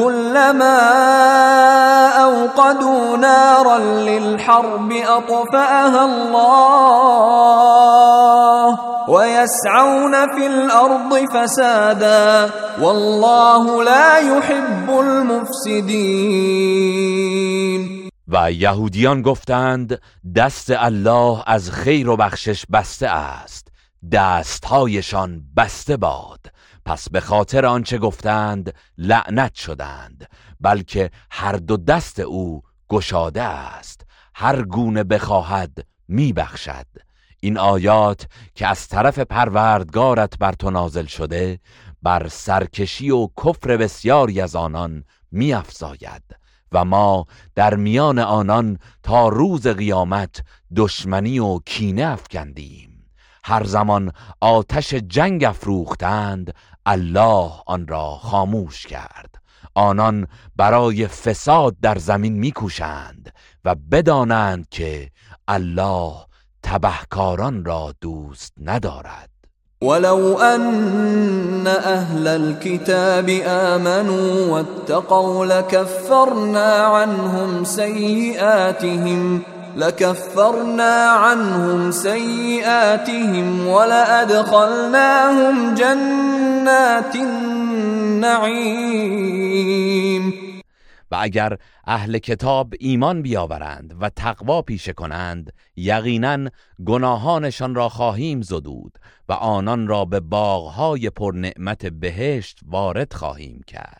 كلما أوقدوا نارا للحرب أطفأها الله ويسعون في الأرض فسادا والله لا يحب المفسدين. و یهودیان گفتند دست الله از خیر و بخشش بسته است دستهایشان بسته باد. پس به خاطر آنچه گفتند لعنت شدند بلکه هر دو دست او گشاده است هر گونه بخواهد میبخشد. این آیات که از طرف پروردگارت بر تو نازل شده بر سرکشی و کفر بسیاری از آنان میافزاید و ما در میان آنان تا روز قیامت دشمنی و کینه افکندیم. هر زمان آتش جنگ افروختند الله آن را خاموش کرد. آنان برای فساد در زمین میکوشند و بدانند که الله تبهکاران را دوست ندارد. ولو أن أهل الكتاب آمنوا واتقوا لكفرنا عنهم سيئاتهم لكفرنا عنهم سيئاتهم ولأدخلناهم جنات النعيم. و اگر اهل کتاب ایمان بیاورند و تقوا پیشه کنند یقینا گناهانشان را خواهیم زدود و آنان را به باغهای پرنعمت بهشت وارد خواهیم کرد.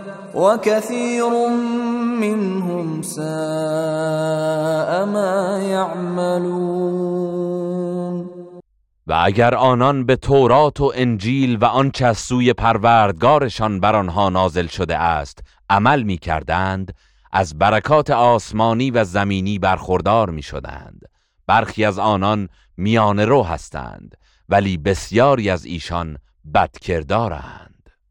وكثير منهم ساء ما يعملون. و اگر آنان به تورات و انجیل و آنچه از سوی پروردگارشان بر آنها نازل شده است عمل می کردند از برکات آسمانی و زمینی برخوردار می شدند برخی از آنان میان رو هستند ولی بسیاری از ایشان بدکردارند.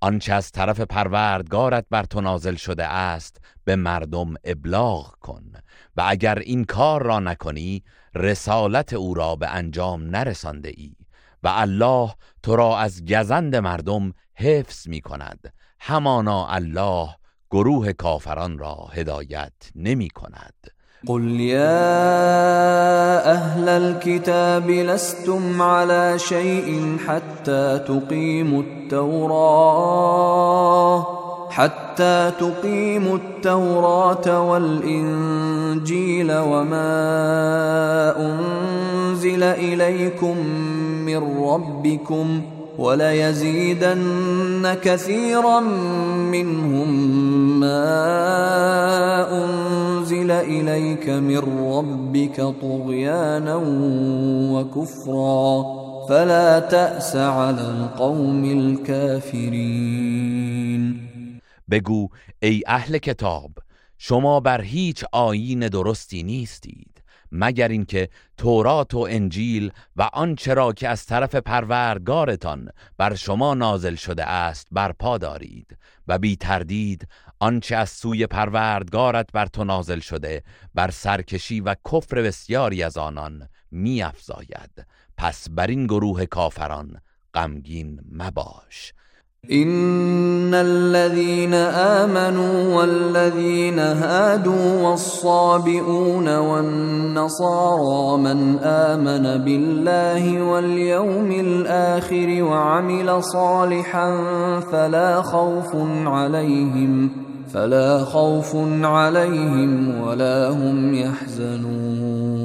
آنچه از طرف پروردگارت بر تو نازل شده است به مردم ابلاغ کن و اگر این کار را نکنی رسالت او را به انجام نرسانده ای و الله تو را از گزند مردم حفظ می کند. همانا الله گروه کافران را هدایت نمی کند. قل يا أهل الكتاب لستم على شيء حتى تقيموا التوراة حتى تقيموا التوراة والإنجيل وما أنزل إليكم من ربكم وليزيدن كثيرا منهم ما أنزل إليك من ربك طغيانا وكفرا. فلا تأس على القوم الكافرين. بگو ای أهل کتاب شما بر هیچ آیین درستی نیستید. مگر اینکه تورات و انجیل و آنچه را که از طرف پروردگارتان بر شما نازل شده است برپا دارید و بی تردید آنچه از سوی پروردگارت بر تو نازل شده بر سرکشی و کفر بسیاری از آنان می افزاید پس بر این گروه کافران غمگین مباش. إن الذين آمنوا والذين هادوا والصابئون والنصارى من آمن بالله واليوم الآخر وعمل صالحا فلا خوف عليهم فلا خوف عليهم ولا هم يحزنون.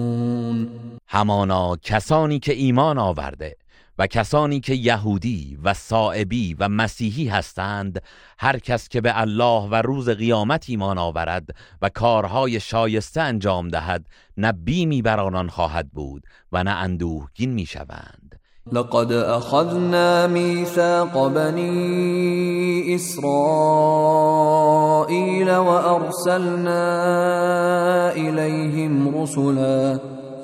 همانا کسانی که ایمان آورده و کسانی که یهودی و صائبی و مسیحی هستند هر کس که به الله و روز قیامت ایمان آورد و کارهای شایسته انجام دهد نه بیمی بر آنان خواهد بود و نه اندوهگین می‌شوند لقد أخذنا ميثاق بني إسرائيل وأرسلنا إليهم رسلا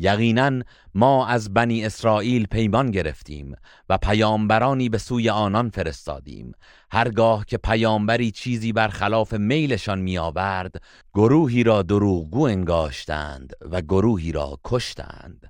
یقینا ما از بنی اسرائیل پیمان گرفتیم و پیامبرانی به سوی آنان فرستادیم. هرگاه که پیامبری چیزی برخلاف میلشان میآورد گروهی را دروغگو انگاشتند و گروهی را کشتند.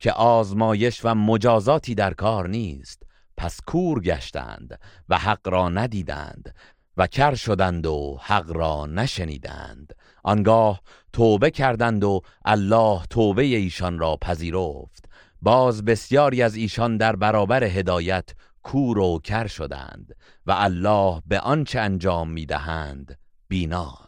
که آزمایش و مجازاتی در کار نیست. پس کور گشتند و حق را ندیدند و کر شدند و حق را نشنیدند. آنگاه توبه کردند و الله توبه ایشان را پذیرفت. باز بسیاری از ایشان در برابر هدایت کور و کر شدند و الله به آنچه انجام می‌دهند بیناست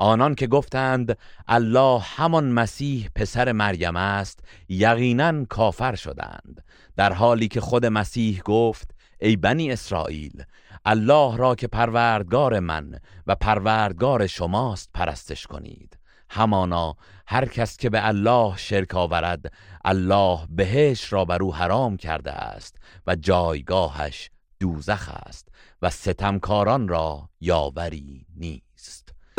آنان که گفتند الله همان مسیح پسر مریم است یقینا کافر شدند در حالی که خود مسیح گفت ای بنی اسرائیل الله را که پروردگار من و پروردگار شماست پرستش کنید. همانا هر کس که به الله شرک آورد الله بهش را بر او حرام کرده است و جایگاهش دوزخ است و ستمکاران را یاوری نیست.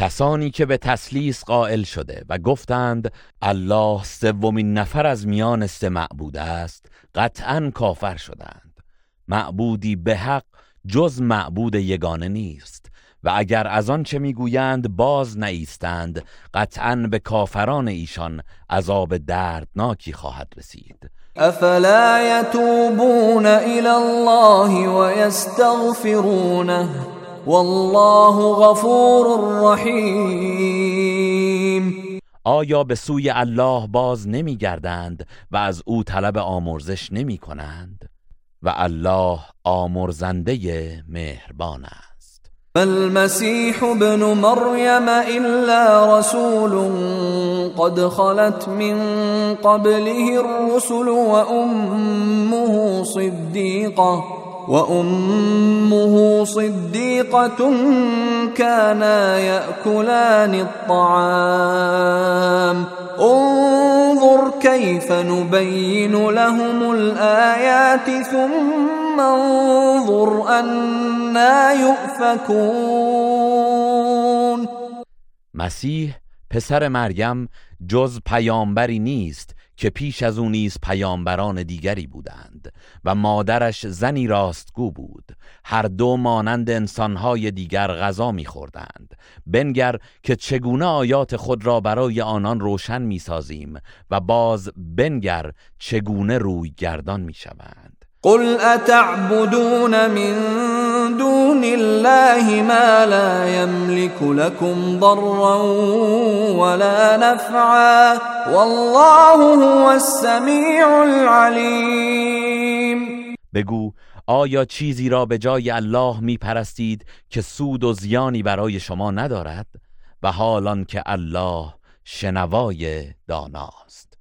کسانی که به تسلیس قائل شده و گفتند الله سومین نفر از میان سه معبود است قطعا کافر شدند. معبودی به حق جز معبود یگانه نیست و اگر از آن چه می‌گویند باز نایستند قطعا به کافران ایشان عذاب دردناکی خواهد رسید. افلا يتوبون الى الله ويستغفرونه والله غفور رحیم. آیا به سوی الله باز نمیگردند و از او طلب آمرزش نمی کنند و الله آمرزنده مهربان است. المسيح ابن مريم إلا رسول قد خلت من قبله الرسل وأمه صديقة وأمه صديقة كانا يأكلان الطعام. انظر كيف نبين لهم الآيات ثم انظر أنا يؤفكون. مسیح پسر مریم جز پیامبری نیست. که پیش از او نیز پیامبران دیگری بودند و مادرش زنی راستگو بود. هر دو مانند انسانهای دیگر غذا میخوردند. بنگر که چگونه آیات خود را برای آنان روشن می‌سازیم و باز بنگر چگونه روی گردان می‌شوند. قل أتعبدون من دون الله ما لا يملك لكم ضرا ولا نفعا والله هو السميع العليم. بگو آیا چیزی را به جای الله می پرستید که سود و زیانی برای شما ندارد؟ و حالان که الله شنوای داناست.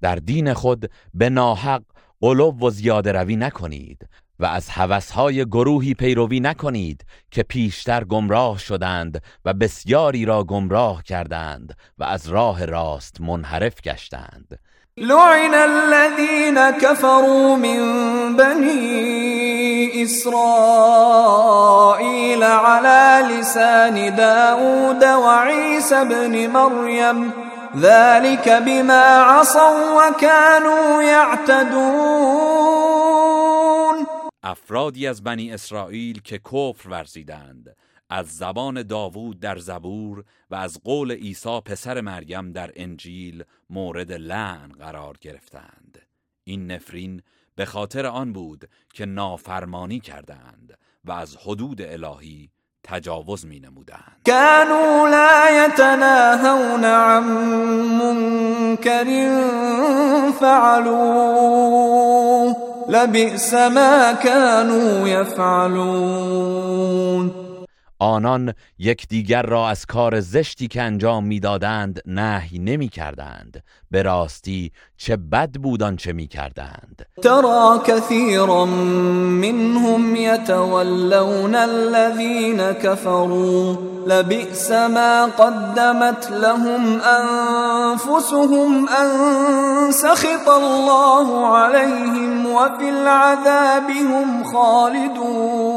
در دین خود به ناحق قلوب و زیاده روی نکنید و از هوسهای گروهی پیروی نکنید که پیشتر گمراه شدند و بسیاری را گمراه کردند و از راه راست منحرف گشتند. لعن الذين كفروا من بني إسرائيل على لسان داود وعيسى بن مريم ذلك بما عصوا وكانوا يعتدون. افرادی از بنی اسرائیل که کفر ورزیدند از زبان داوود در زبور و از قول عیسی پسر مریم در انجیل مورد لعن قرار گرفتند. این نفرین به خاطر آن بود که نافرمانی کردند و از حدود الهی تجاوز می نمودند كانوا لا يتناهون عن منكر فعلوه. لبئس ما كانوا يفعلون. آنان یکدیگر را از کار زشتی که انجام می‌دادند نهی نمی کردند به راستی چه بد بود آنچه می کردند ترى كثيرا منهم يتولون الذين كفروا. لبئس ما قدمت لهم انفسهم ان سخط الله عليهم وفي العذاب هم خالدون.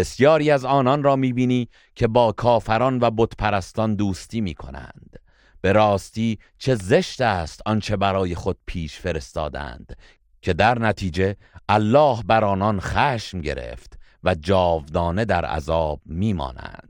بسیاری از آنان را می‌بینی که با کافران و بتپرستان دوستی می‌کنند. به راستی چه زشت است آنچه برای خود پیش فرستادند که در نتیجه الله بر آنان خشم گرفت و جاودانه در عذاب میمانند.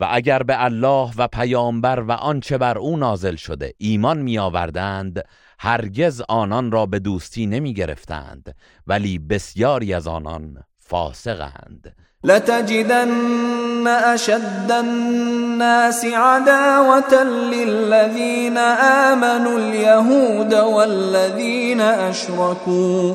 و اگر به الله و پیامبر و آنچه بر او نازل شده ایمان می آوردند هرگز آنان را به دوستی نمی گرفتند ولی بسیاری از آنان فاسقند. لتجدن أشد الناس عداوة للذين آمنوا اليهود والذين أشركوا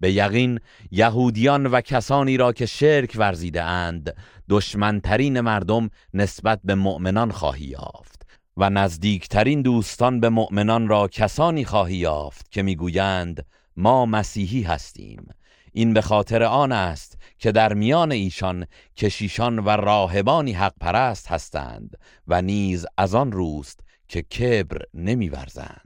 به یقین یهودیان و کسانی را که شرک ورزیده اند دشمنترین مردم نسبت به مؤمنان خواهی یافت و نزدیکترین دوستان به مؤمنان را کسانی خواهی یافت که می‌گویند ما مسیحی هستیم. این به خاطر آن است که در میان ایشان کشیشان و راهبانی حق پرست هستند و نیز از آن روست که کبر نمیورزند.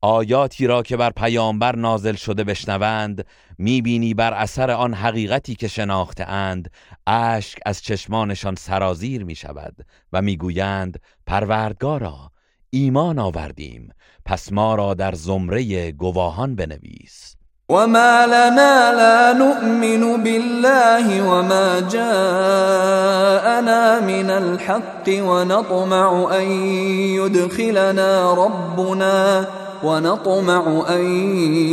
آیاتی را که بر پیامبر نازل شده بشنوند می‌بینی بر اثر آن حقیقتی که شناخته اند. اشک از چشمانشان سرازیر می شود و می‌گویند پروردگارا ایمان آوردیم. پس ما را در زمره گواهان بنویس. وما لنا لا نؤمن بالله وما جاءنا من الحق ونطمع أن يدخلنا ربنا ونطمع أن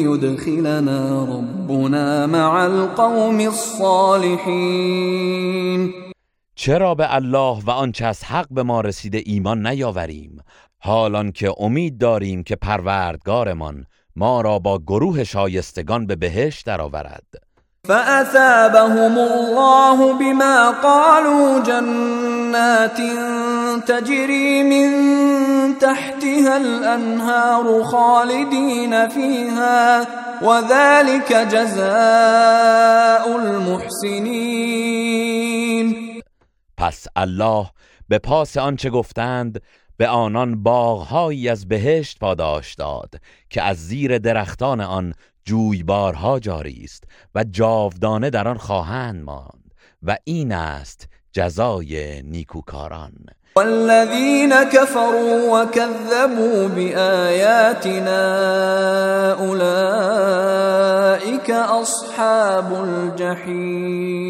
يدخلنا ربنا مع القوم الصالحين. چرا به الله و آنچه از حق به ما رسیده ایمان نیاوریم؟ حالان که امید داریم که پروردگارمان ما را با گروه شایستگان به بهشت درآورد. فأثابهم الله بما قالوا جنات تجري من تحتها الأنهار خالدين فيها وذلك جزاء المحسنين. پس الله به پاس آنچه گفتند به آنان باغهایی از بهشت پاداش داد که از زیر درختان آن جویبارها جاری است و جاودانه در آن خواهند ماند و این است جزای نیکوکاران. والذين كفروا وكذبوا بآياتنا أولئك أصحاب الجحيم.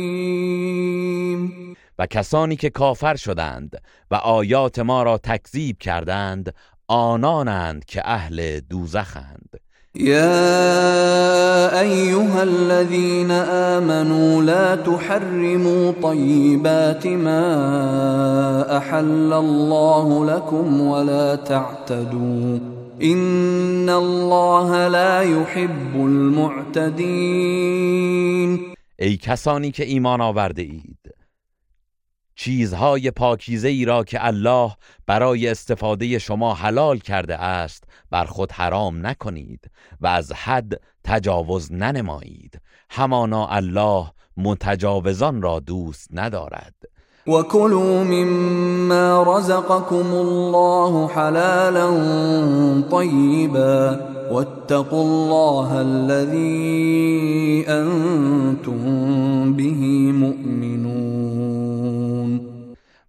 و کسانی که کافر شدند و آیات ما را تکذیب کردند آنانند که اهل دوزخند. يا أيها الذين آمنوا لا تحرموا طيبات ما أحل الله لكم ولا تعتدوا. إن الله لا يحب المعتدين. ای کسانی که ایمان آورده اید. چیزهای پاکیزه ای را که الله برای استفاده شما حلال کرده است بر خود حرام نکنید و از حد تجاوز ننمایید. همانا الله متجاوزان را دوست ندارد. وكلوا مما رزقكم الله حلالا طيبا واتقوا الله الذي انتم به مؤمنون.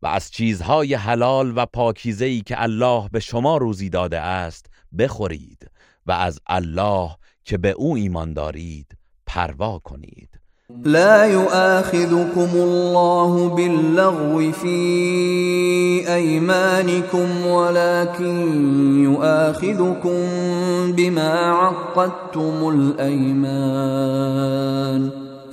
و از چیزهای حلال و پاکیزه ای که الله به شما روزی داده است بخورید و از الله که به او ایمان دارید پروا کنید. لا يؤاخذكم الله باللغو في ايمانكم ولكن يؤاخذكم بما عقدتم الايمان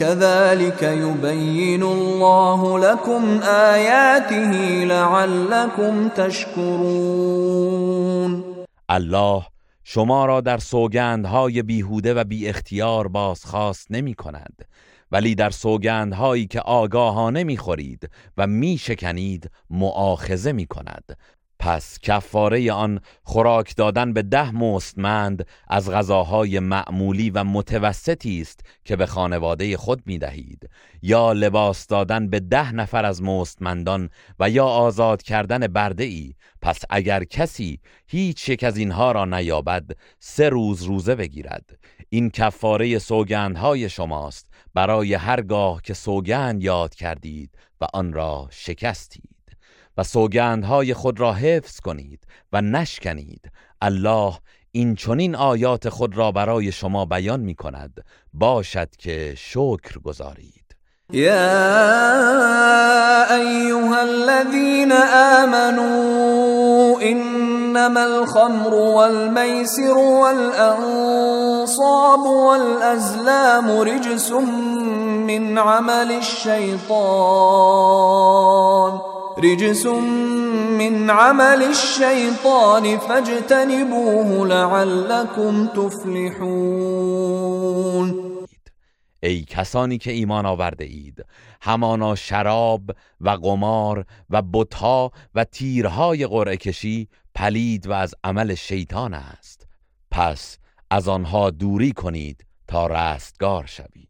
كذلك يبين الله لكم آياته لعلكم تشكرون. الله شما را در سوگندهای بیهوده و بی اختیار بازخواست نمی کند ولی در سوگندهایی که آگاهانه می خورید و می شکنید معاخزه می کند. پس کفاره آن خوراک دادن به ده مستمند از غذاهای معمولی و متوسطی است که به خانواده خود می دهید یا لباس دادن به ده نفر از مستمندان و یا آزاد کردن برده ای پس اگر کسی هیچ یک از اینها را نیابد سه روز روزه بگیرد. این کفاره سوگندهای شماست. برای هرگاه که سوگند یاد کردید و آن را شکستید. سوگندهای خود را حفظ کنید و نشکنید. الله این چنین آیات خود را برای شما بیان می کند باشد که شکر گذارید. يا ايها الذين امنوا انما الخمر والميسر والانصاب والازلام رجس من عمل الشيطان رجس من عمل الشيطان فاجتنبوه لعلكم تفلحون. ای کسانی که ایمان آورده اید همانا شراب و قمار و بتها و تیرهای قرعه کشی پلید و از عمل شیطان است. پس از آنها دوری کنید تا رستگار شوید.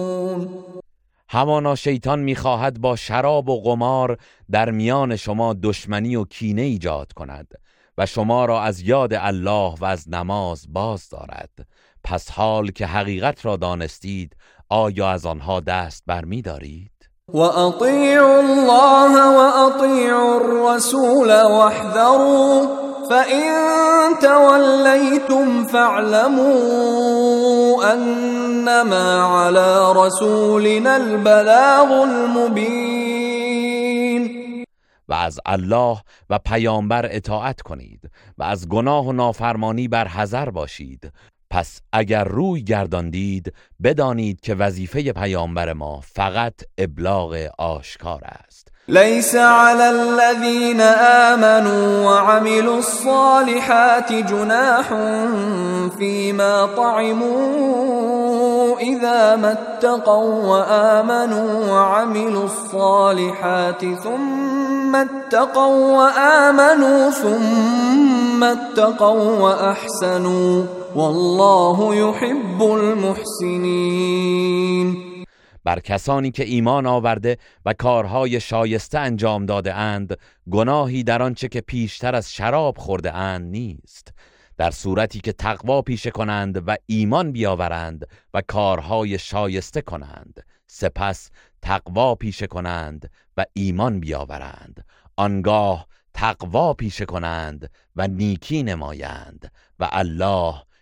همانا شیطان می‌خواهد با شراب و قمار در میان شما دشمنی و کینه ایجاد کند و شما را از یاد الله و از نماز باز دارد پس حال که حقیقت را دانستید آیا از آنها دست برمی دارید؟ وأطيعوا الله وأطيعوا الرسول واحذروا فإن توليتم فاعلموا أنما على رسولنا البلاغ المبين و از الله و پیامبر اطاعت کنید و از گناه و نافرمانی بر حذر باشید. پس اگر روی گرداندید بدانید که وظیفه پیامبر ما فقط ابلاغ آشکار است. ليس على الذين آمنوا وعملوا الصالحات جناح فيما طعموا إذا ما اتقوا وآمنوا وعملوا الصالحات ثم اتقوا وآمنوا ثم اتقوا وأحسنوا. والله يحب المحسنين. بر کسانی که ایمان آورده و کارهای شایسته انجام داده اند گناهی در آنچه که پیشتر از شراب خورده اند نیست. در صورتی که تقوا پیشه کنند و ایمان بیاورند و کارهای شایسته کنند سپس تقوا پیشه کنند و ایمان بیاورند. آنگاه تقوا پیشه کنند و نیکی نمایند و الله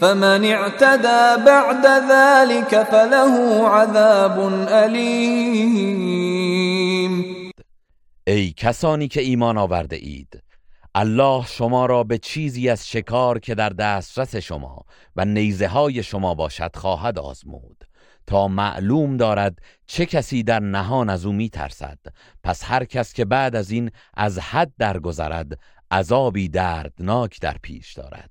فمن اعتدى بعد ذلك فله عذاب أليم. ای کسانی که ایمان آورده اید الله شما را به چیزی از شکار که در دسترس شما و نیزه های شما باشد خواهد آزمود. تا معلوم دارد چه کسی در نهان از او می ترسد. پس هر کس که بعد از این از حد درگذرد عذابی دردناک در پیش دارد.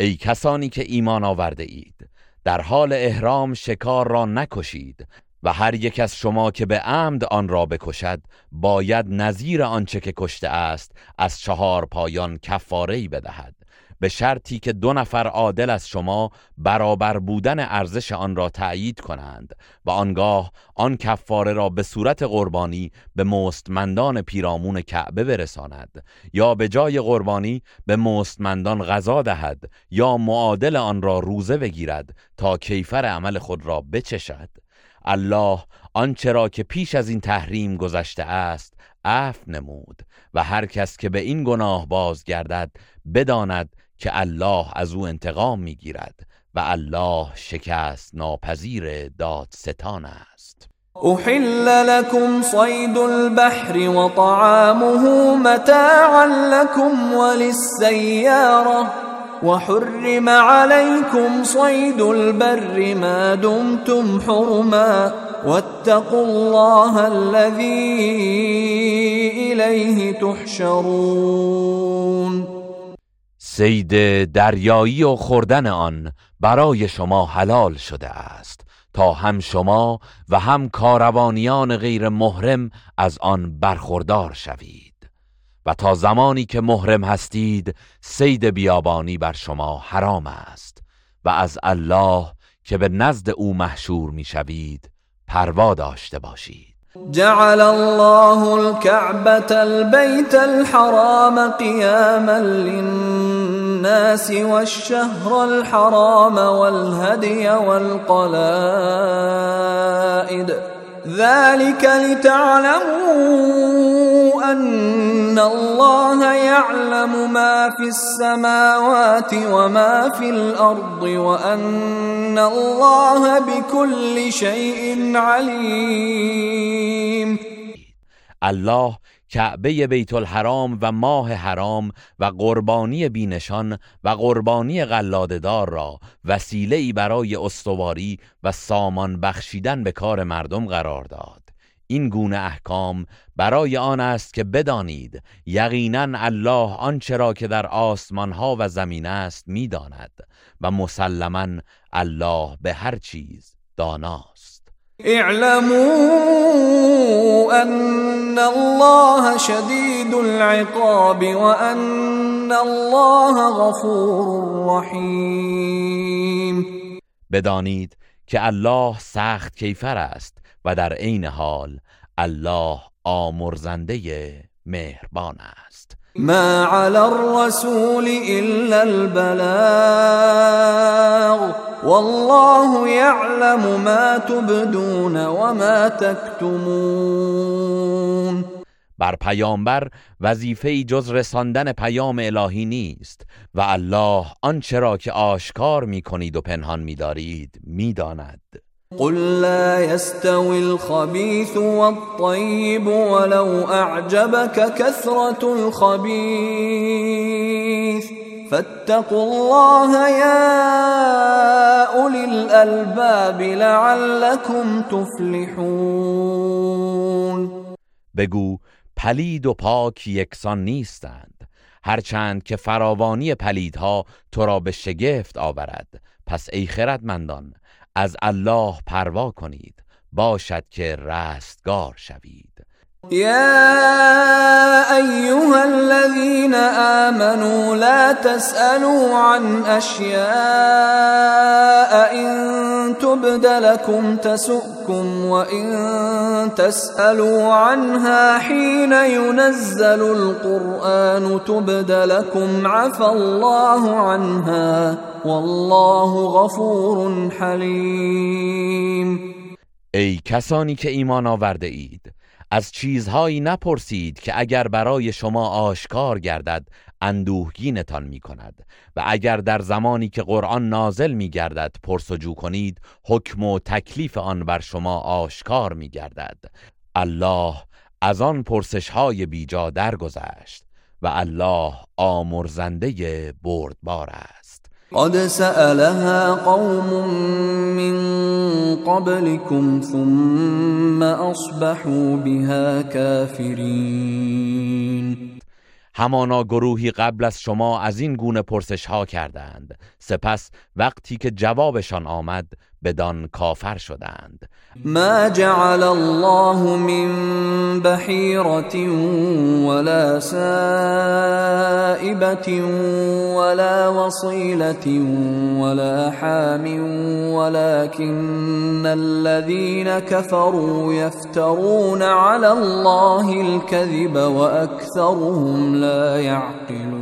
ای کسانی که ایمان آورده اید در حال احرام شکار را نکشید و هر یک از شما که به عمد آن را بکشد باید نظیر آنچه که کشته است از چهار پایان کفاره بدهد. به شرطی که دو نفر عادل از شما برابر بودن ارزش آن را تأیید کنند و آنگاه آن کفاره را به صورت قربانی به مستمندان پیرامون کعبه برساند یا به جای قربانی به مستمندان غذا دهد یا معادل آن را روزه بگیرد تا کیفر عمل خود را بچشد. الله آنچه را که پیش از این تحریم گذشته است عفو نمود و هر کس که به این گناه بازگردد بداند که الله از او انتقام می‌گیرد و الله شکست ناپذیر دادستان است. أحل لكم صيد البحر وطعامه متاعا لكم وللسيارة وحرم عليكم صيد البر ما دمتم حرما واتقوا الله الذي إليه تحشرون. سید دریایی و خوردن آن برای شما حلال شده است. تا هم شما و هم کاروانیان غیر محرم از آن برخوردار شوید. و تا زمانی که محرم هستید سید بیابانی بر شما حرام است. و از الله که به نزد او محشور می‌شوید پروا داشته باشید. جعل الله الكعبة البيت الحرام قياما للناس والشهر الحرام والهدي والقلائد. ذلك لتعلموا أن الله يعلم ما في السماوات وما في الأرض وأن الله بكل شيء عليم. الله کعبه بیت الحرام و ماه حرام و قربانی بینشان و قربانی قلاددار را وسیله ای برای استواری و سامان بخشیدن به کار مردم قرار داد. این گونه احکام برای آن است که بدانید یقینا الله آنچه را که در آسمان ها و زمین است می‌داند و مسلما الله به هر چیز داناست. اعلموا أن الله شديد العقاب وأن الله غفور رحيم بدانید که الله سخت کیفر است و در عین حال الله آمرزنده مهربان است ما على الرسول إلا البلاغ والله يعلم ما تبدون وما تكتمون بر پیامبر وظیفه جز رساندن پیام الهی نیست و الله آنچه را که آشکار می کنید و پنهان می دارید می داند. قل لا يستوي الخبيث والطيب ولو أعجبك كثرة الخبيث فاتقوا الله يا أولي الألباب لعلكم تفلحون بگو پلید و پاک یکسان نیستند. هرچند که فراوانی پلیدها تو را به شگفت آورد. پس ای خردمندان از الله پروا کنید. باشد که رستگار شوید. يا أيها الذين آمنوا لا تسألوا عن أشياء إن تبد لكم تسؤكم وإن تسألوا عنها حين ينزل القرآن تبد لكم عفى الله عنها والله غفور حليم. ای کسانی که ایمان آورده اید از چیزهایی نپرسید که اگر برای شما آشکار گردد اندوهگینتان می کند و اگر در زمانی که قرآن نازل می گردد پرسجو کنید حکم و تکلیف آن بر شما آشکار می گردد الله از آن پرسش های بیجا درگذشت و الله آمرزنده بردبار است. قد سألها قوم من قبلكم ثم أصبحوا بها كافرين. همانا گروهی قبل از شما از این گونه پرسش ها کردند. سپس وقتی که جوابشان آمد بدان کافر شدند. ما جعل الله من بحيرة ولا سائبة ولا وصيلة ولا حام ولكن الذين كفروا يفترون على الله الكذب وأكثرهم لا يعقلون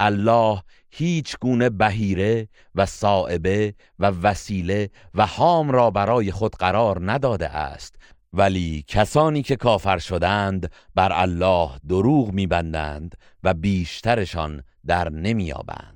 الله هیچ گونه بهیره و صائبه و وسیله و حام را برای خود قرار نداده است. ولی کسانی که کافر شدند بر الله دروغ میبندند و بیشترشان در نمیابند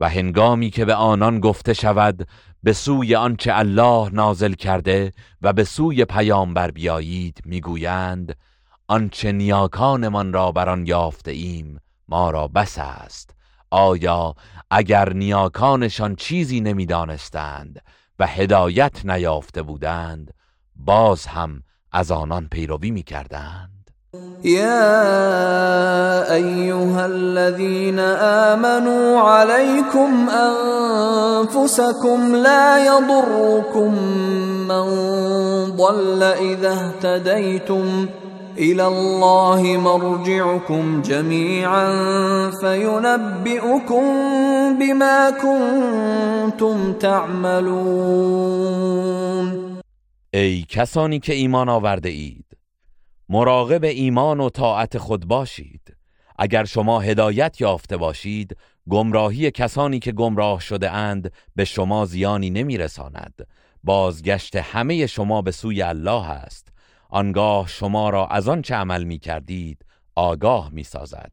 و هنگامی که به آنان گفته شود به سوی آنچه الله نازل کرده و به سوی پیامبر بیایید می‌گویند آنچه نیاکانمان را بر آن یافته ایم ما را بس است. آیا اگر نیاکانشان چیزی نمی‌دانستند و هدایت نیافته بودند باز هم از آنان پیروی می‌کردند؟ يا أيها الذين آمنوا عليكم أنفسكم لا يضركم من ضل إذا اهتديتم إلى الله مرجعكم جميعا فينبئكم بما كنتم تعملون. ای کسانی که ایمان آورده اید. مراقب ایمان و طاعت خود باشید. اگر شما هدایت یافته باشید گمراهی کسانی که گمراه شده اند به شما زیانی نمیرساند. بازگشت همه شما به سوی الله است. آنگاه شما را از آن چه عمل می کردید آگاه می سازد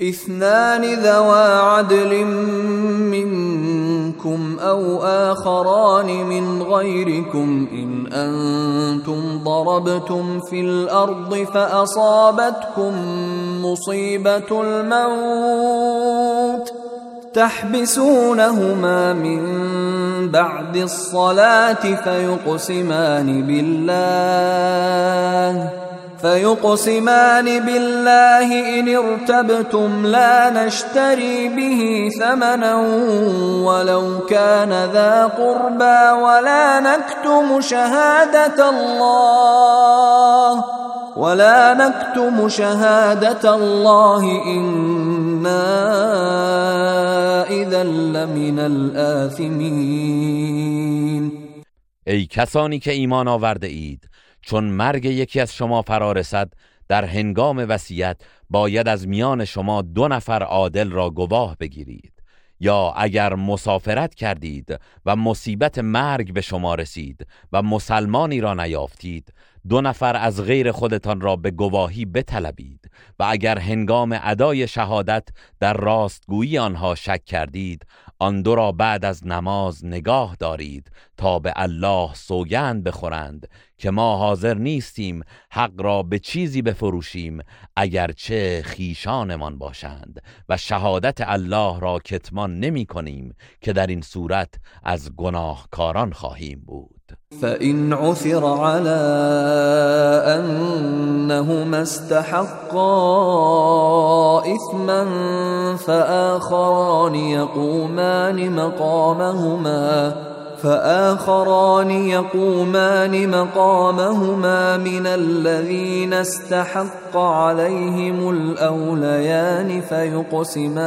اثنان ذوى عدل منكم أو آخران من غيركم إن أنتم ضربتم في الأرض فأصابتكم مصيبة الموت تحبسونهما من بعد الصلاة فيقسمان بالله فيقسمان بالله إن ارتبتم لا نشتري به ثمنا ولو كان ذا قربى ولا نكتم شهادة الله ولا نكتم شهادة الله إنا إذا لمن الآثمين. ای کسانی که آورده چون مرگ یکی از شما فرا رسد در هنگام وصیت باید از میان شما دو نفر عادل را گواه بگیرید. یا اگر مسافرت کردید و مصیبت مرگ به شما رسید و مسلمانی را نیافتید دو نفر از غیر خودتان را به گواهی بطلبید و اگر هنگام ادای شهادت در راستگویی آنها شک کردید آن دو را بعد از نماز نگاه دارید تا به الله سوگند بخورند. که ما حاضر نیستیم حق را به چیزی بفروشیم اگرچه خیشانمان باشند. و شهادت الله را کتمان نمی کنیم که در این صورت از گناهکاران خواهیم بود. فإن عثر على أنهما استحقا إثما فآخران يقومان مقامهما فآخران يقومان مقامهما من الذين استحق عليهم الأوليان فيقسمان.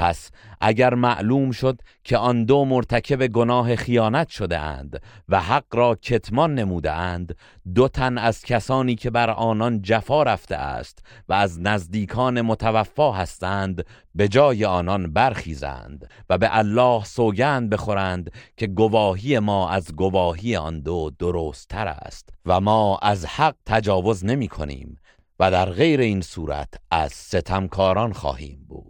پس اگر معلوم شد که آن دو مرتکب گناه خیانت شده اند و حق را کتمان نموده اند دو تن از کسانی که بر آنان جفا رفته است و از نزدیکان متوفا هستند به جای آنان برخیزند و به الله سوگند بخورند که گواهی ما از گواهی آن دو درست تر است و ما از حق تجاوز نمی کنیم و در غیر این صورت از ستمکاران خواهیم بود.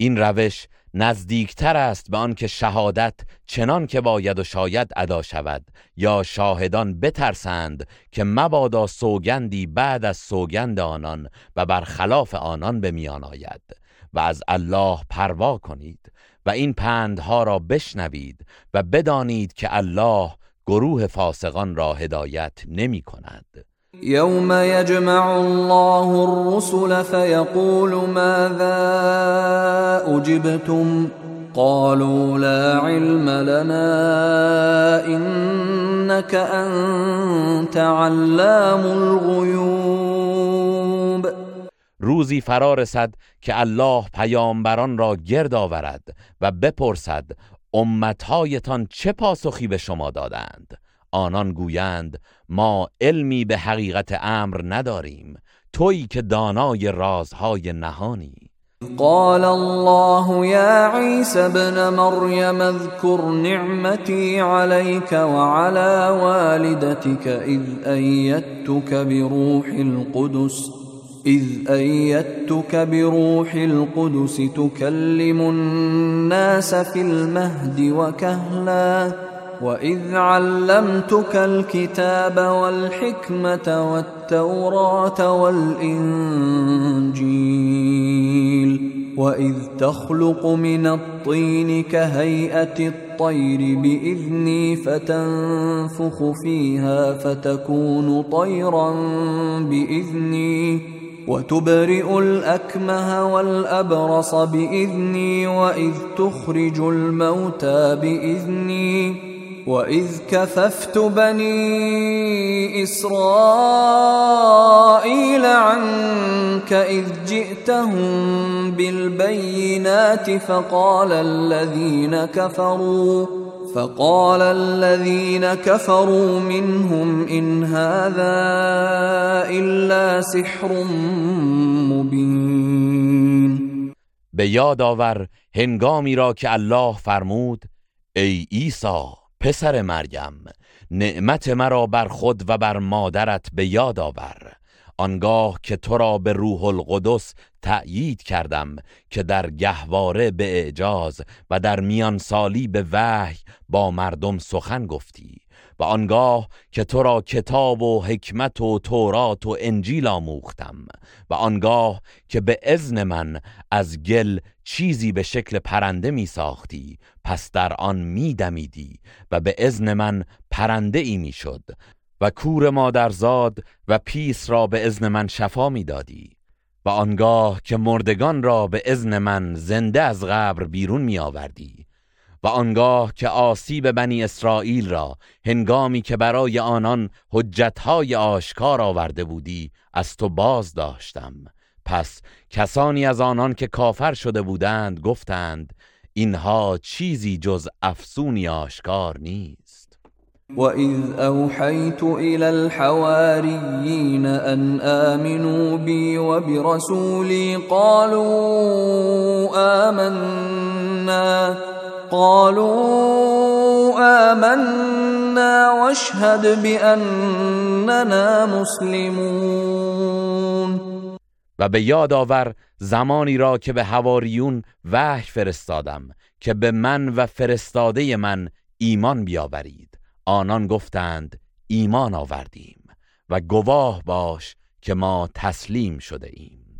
این روش نزدیکتر است به آنکه شهادت چنان که باید و شاید ادا شود یا شاهدان بترسند که مبادا سوگندی بعد از سوگند آنان و برخلاف آنان به میان آید و از الله پروا کنید و این پندها را بشنوید و بدانید که الله گروه فاسقان را هدایت نمی کند. يوم يجمع الله الرسل فيقول ماذا أجبتم؟ قالوا لا علم لنا إنك أنت علام الغيوب. روزی فرا رسد که الله پیامبران را گرد آورد و بپرسد امتهایتان چه پاسخی به شما دادند؟ آنان گویند ما علمی به حقیقت امر نداریم تویی که دانای رازهای نهانی. قال الله يا عيسى ابن مريم اذكر نعمتي عليك وعلى والدتك إذ أيدتك بروح القدس إذ أيدتك بروح القدس تكلم الناس في المهد وكهلاً واذ علمتك الكتاب والحكمه والتوراه والانجيل واذ تخلق من الطين كهيئه الطير باذني فتنفخ فيها فتكون طيرا باذني وتبرئ الاكمه والابرص باذني واذ تخرج الموتى باذني وإذ كففت بني إسرائيل عنك إذ جئتهم بالبينات فقال الذين كفروا فقال الذين كفروا منهم إن هذا إلا سحر مبين. به یاد آور هنگامی را که الله فرمود ای عیسی. پسر مریم نعمت مرا بر خود و بر مادرت به یاد آور. آنگاه که تو را به روح القدس تأیید کردم که در گهواره به اعجاز و در میان سالی به وحی با مردم سخن گفتی. و آنگاه که تو را کتاب و حکمت و تورات و انجیل آموختم و آنگاه که به ازن من از گل چیزی به شکل پرنده می ساختی پس در آن می دمیدی و به ازن من پرنده ای می شد و کور مادرزاد و پیس را به ازن من شفا می دادی و آنگاه که مردگان را به ازن من زنده از قبر بیرون می آوردی و آنگاه که آسیب بنی اسرائیل را هنگامی که برای آنان حجتهای آشکار آورده بودی از تو باز داشتم. پس کسانی از آنان که کافر شده بودند گفتند اینها چیزی جز افسونی آشکار نیست. وَإِذْ أَوْحَيْتُ إِلَى الْحَوَارِيِّينَ أَنْ آمِنُوا بِي وَبِرَسُولِي قَالُوا آمَنَّا. قالوا آمنا واشهد بأننا مسلمون. و به یاد آور زمانی را که به هواریون وحی فرستادم که به من و فرستاده من ایمان بیاورید. آنان گفتند ایمان آوردیم و گواه باش که ما تسلیم شده ایم.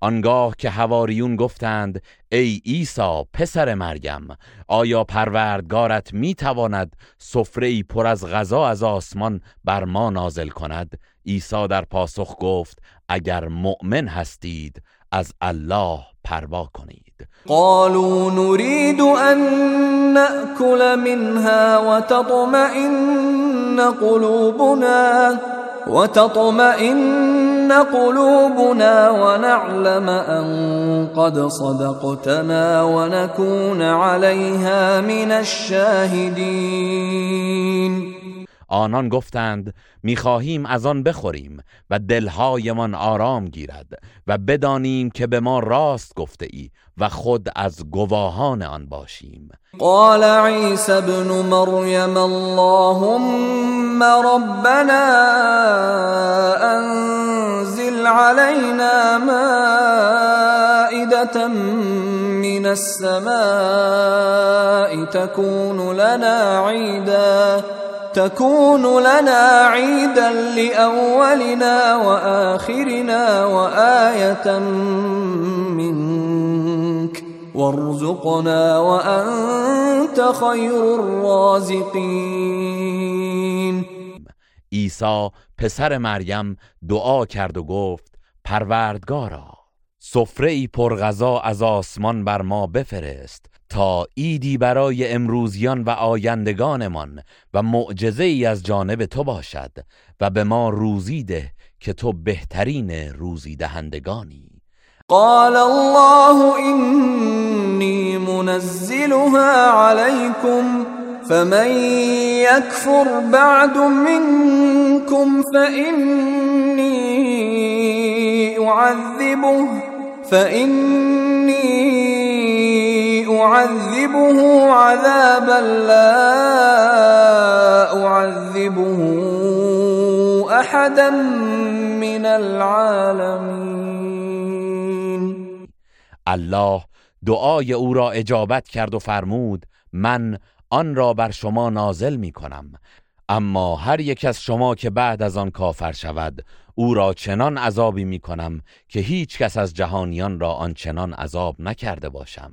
آنگاه که هواریون گفتند ای عیسی پسر مریم آیا پروردگارت می‌تواند سفره پر از غذا از آسمان بر ما نازل کند؟ عیسی در پاسخ گفت اگر مؤمن هستید از الله پروا کنید. قالوا نريد أن نأكل منها وتطمئن قلوبنا وتطمئن قلوبنا ونعلم أن قد صدقتنا ونكون عليها من الشاهدين. آنان گفتند می‌خواهیم از آن بخوریم و دلهایمان آرام گیرد و بدانیم که به ما راست گفته ای و خود از گواهان آن باشیم. قال عيسى ابن مريم اللهم ربنا أنزل علينا مائدة من السماء تكون لنا عيدا تكون لنا عيدا لأولنا وآخرنا وآية منك. وارزقنا وأنت خير الرازقين. عیسی پسر مریم دعا کرد و گفت پروردگارا سفره ای پرغذا از آسمان بر ما بفرست. تا ایدی برای امروزیان و آیندگانمان و معجزه ای از جانب تو باشد و به ما روزی ده که تو بهترین روزی دهندگانی قال الله إني منزلها عليكم فمن يكفر بعد منكم فإني أعذبه فإني أعذبه عذابا لا أعذبه أحدا من العالمين الله دعای او را اجابت کرد و فرمود من آن را بر شما نازل می کنم. اما هر یک از شما که بعد از آن کافر شود او را چنان عذابی می کنم که هیچ کس از جهانیان را آنچنان عذاب نکرده باشم.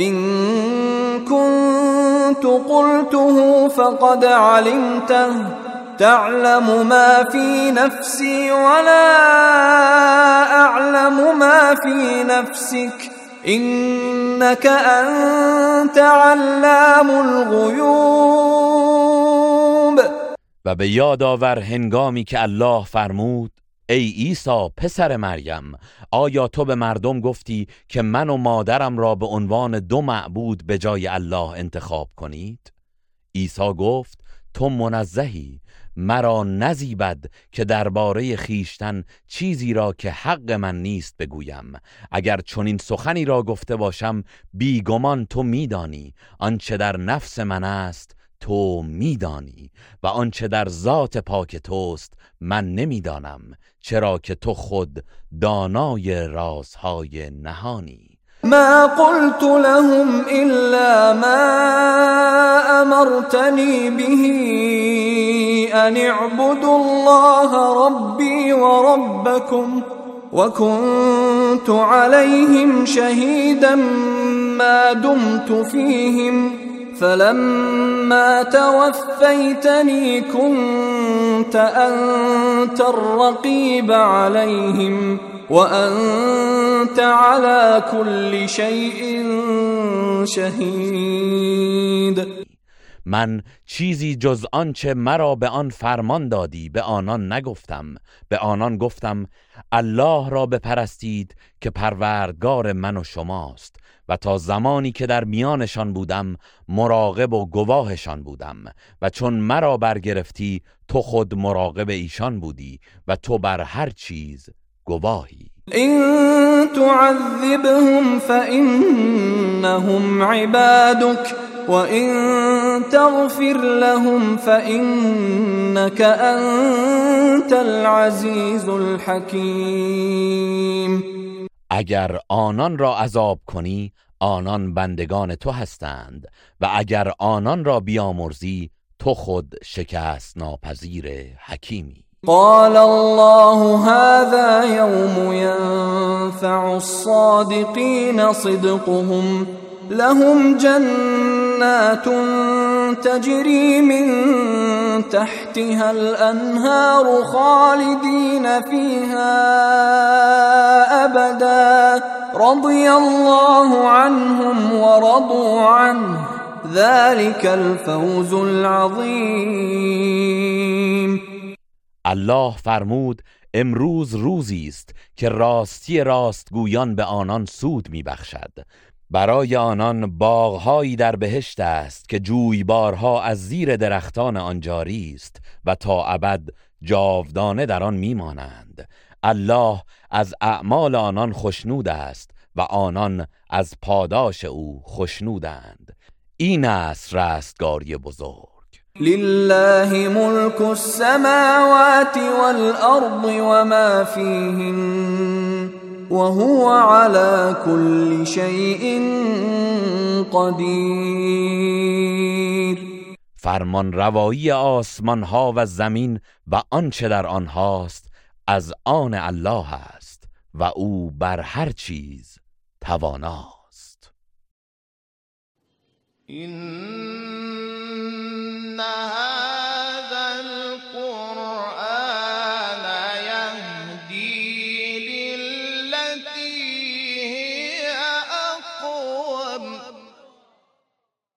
إن كنت قلته فقد علمته. تعلم ما في نفسي ولا أعلم ما في نفسك. إنك أنت علام الغيوب. و به یاد آور هنگامی که الله فرمود ای عیسی پسر مریم آیا تو به مردم گفتی که من و مادرم را به عنوان دو معبود به جای الله انتخاب کنید؟ عیسی گفت تو منزهی مرا نزیبد که درباره خیشتن چیزی را که حق من نیست بگویم. اگر چنین سخنی را گفته باشم بیگمان تو میدانی آنچه در نفس من است تو میدانی و آنچه در ذات پاک توست من نمی‌دانم چرا که تو خود دانای رازهای نهانی. ما قلت لهم إلا ما أمرتني به أن اعبدوا الله ربي وربكم وكنت عليهم شهيدا ما دمت فيهم. فلما توفيتني كنت أنت الرقيب عليهم وأنت على كل شيء شهيد. من چیزی جز آنچه مرا به آن فرمان دادی به آنان نگفتم. به آنان گفتم الله را بپرستید که پروردگار من و شماست. و تا زمانی که در میانشان بودم مراقب و گواهشان بودم و چون مرا برگرفتی تو خود مراقب ایشان بودی و تو بر هر چیز گواهی. إن تعذبهم فإنهم عبادك وإن تغفر لهم فإنك أنت العزيز الحكيم اگر آنان را عذاب کنی آنان بندگان تو هستند و اگر آنان را بیامرزی تو خود شکست ناپذیر حکیمی. قال الله هذا يوم ينفع الصادقين صدقهم لهم جنات تجري من تحتها الأنهار خالدين فيها أبدا رضي الله عنهم ورضوا عنه. ذلك الفوز العظيم الله فرمود امروز روزی است که راستی راستگویان به آنان سود میبخشد. برای آنان باغهایی در بهشت است که جویبارها از زیر درختان آن جاری است و تا ابد جاودانه در آن میمانند. الله از اعمال آنان خشنود است و آنان از پاداش او خشنودند. این است رستگاری بزرگ. لله ملك السماوات والأرض وما فيهن وهو على كل شيء قدير. فرمان روایی آسمان ها و زمین و آنچه در آنهاست از آن الله است و او بر هر چیز تواناست. هذا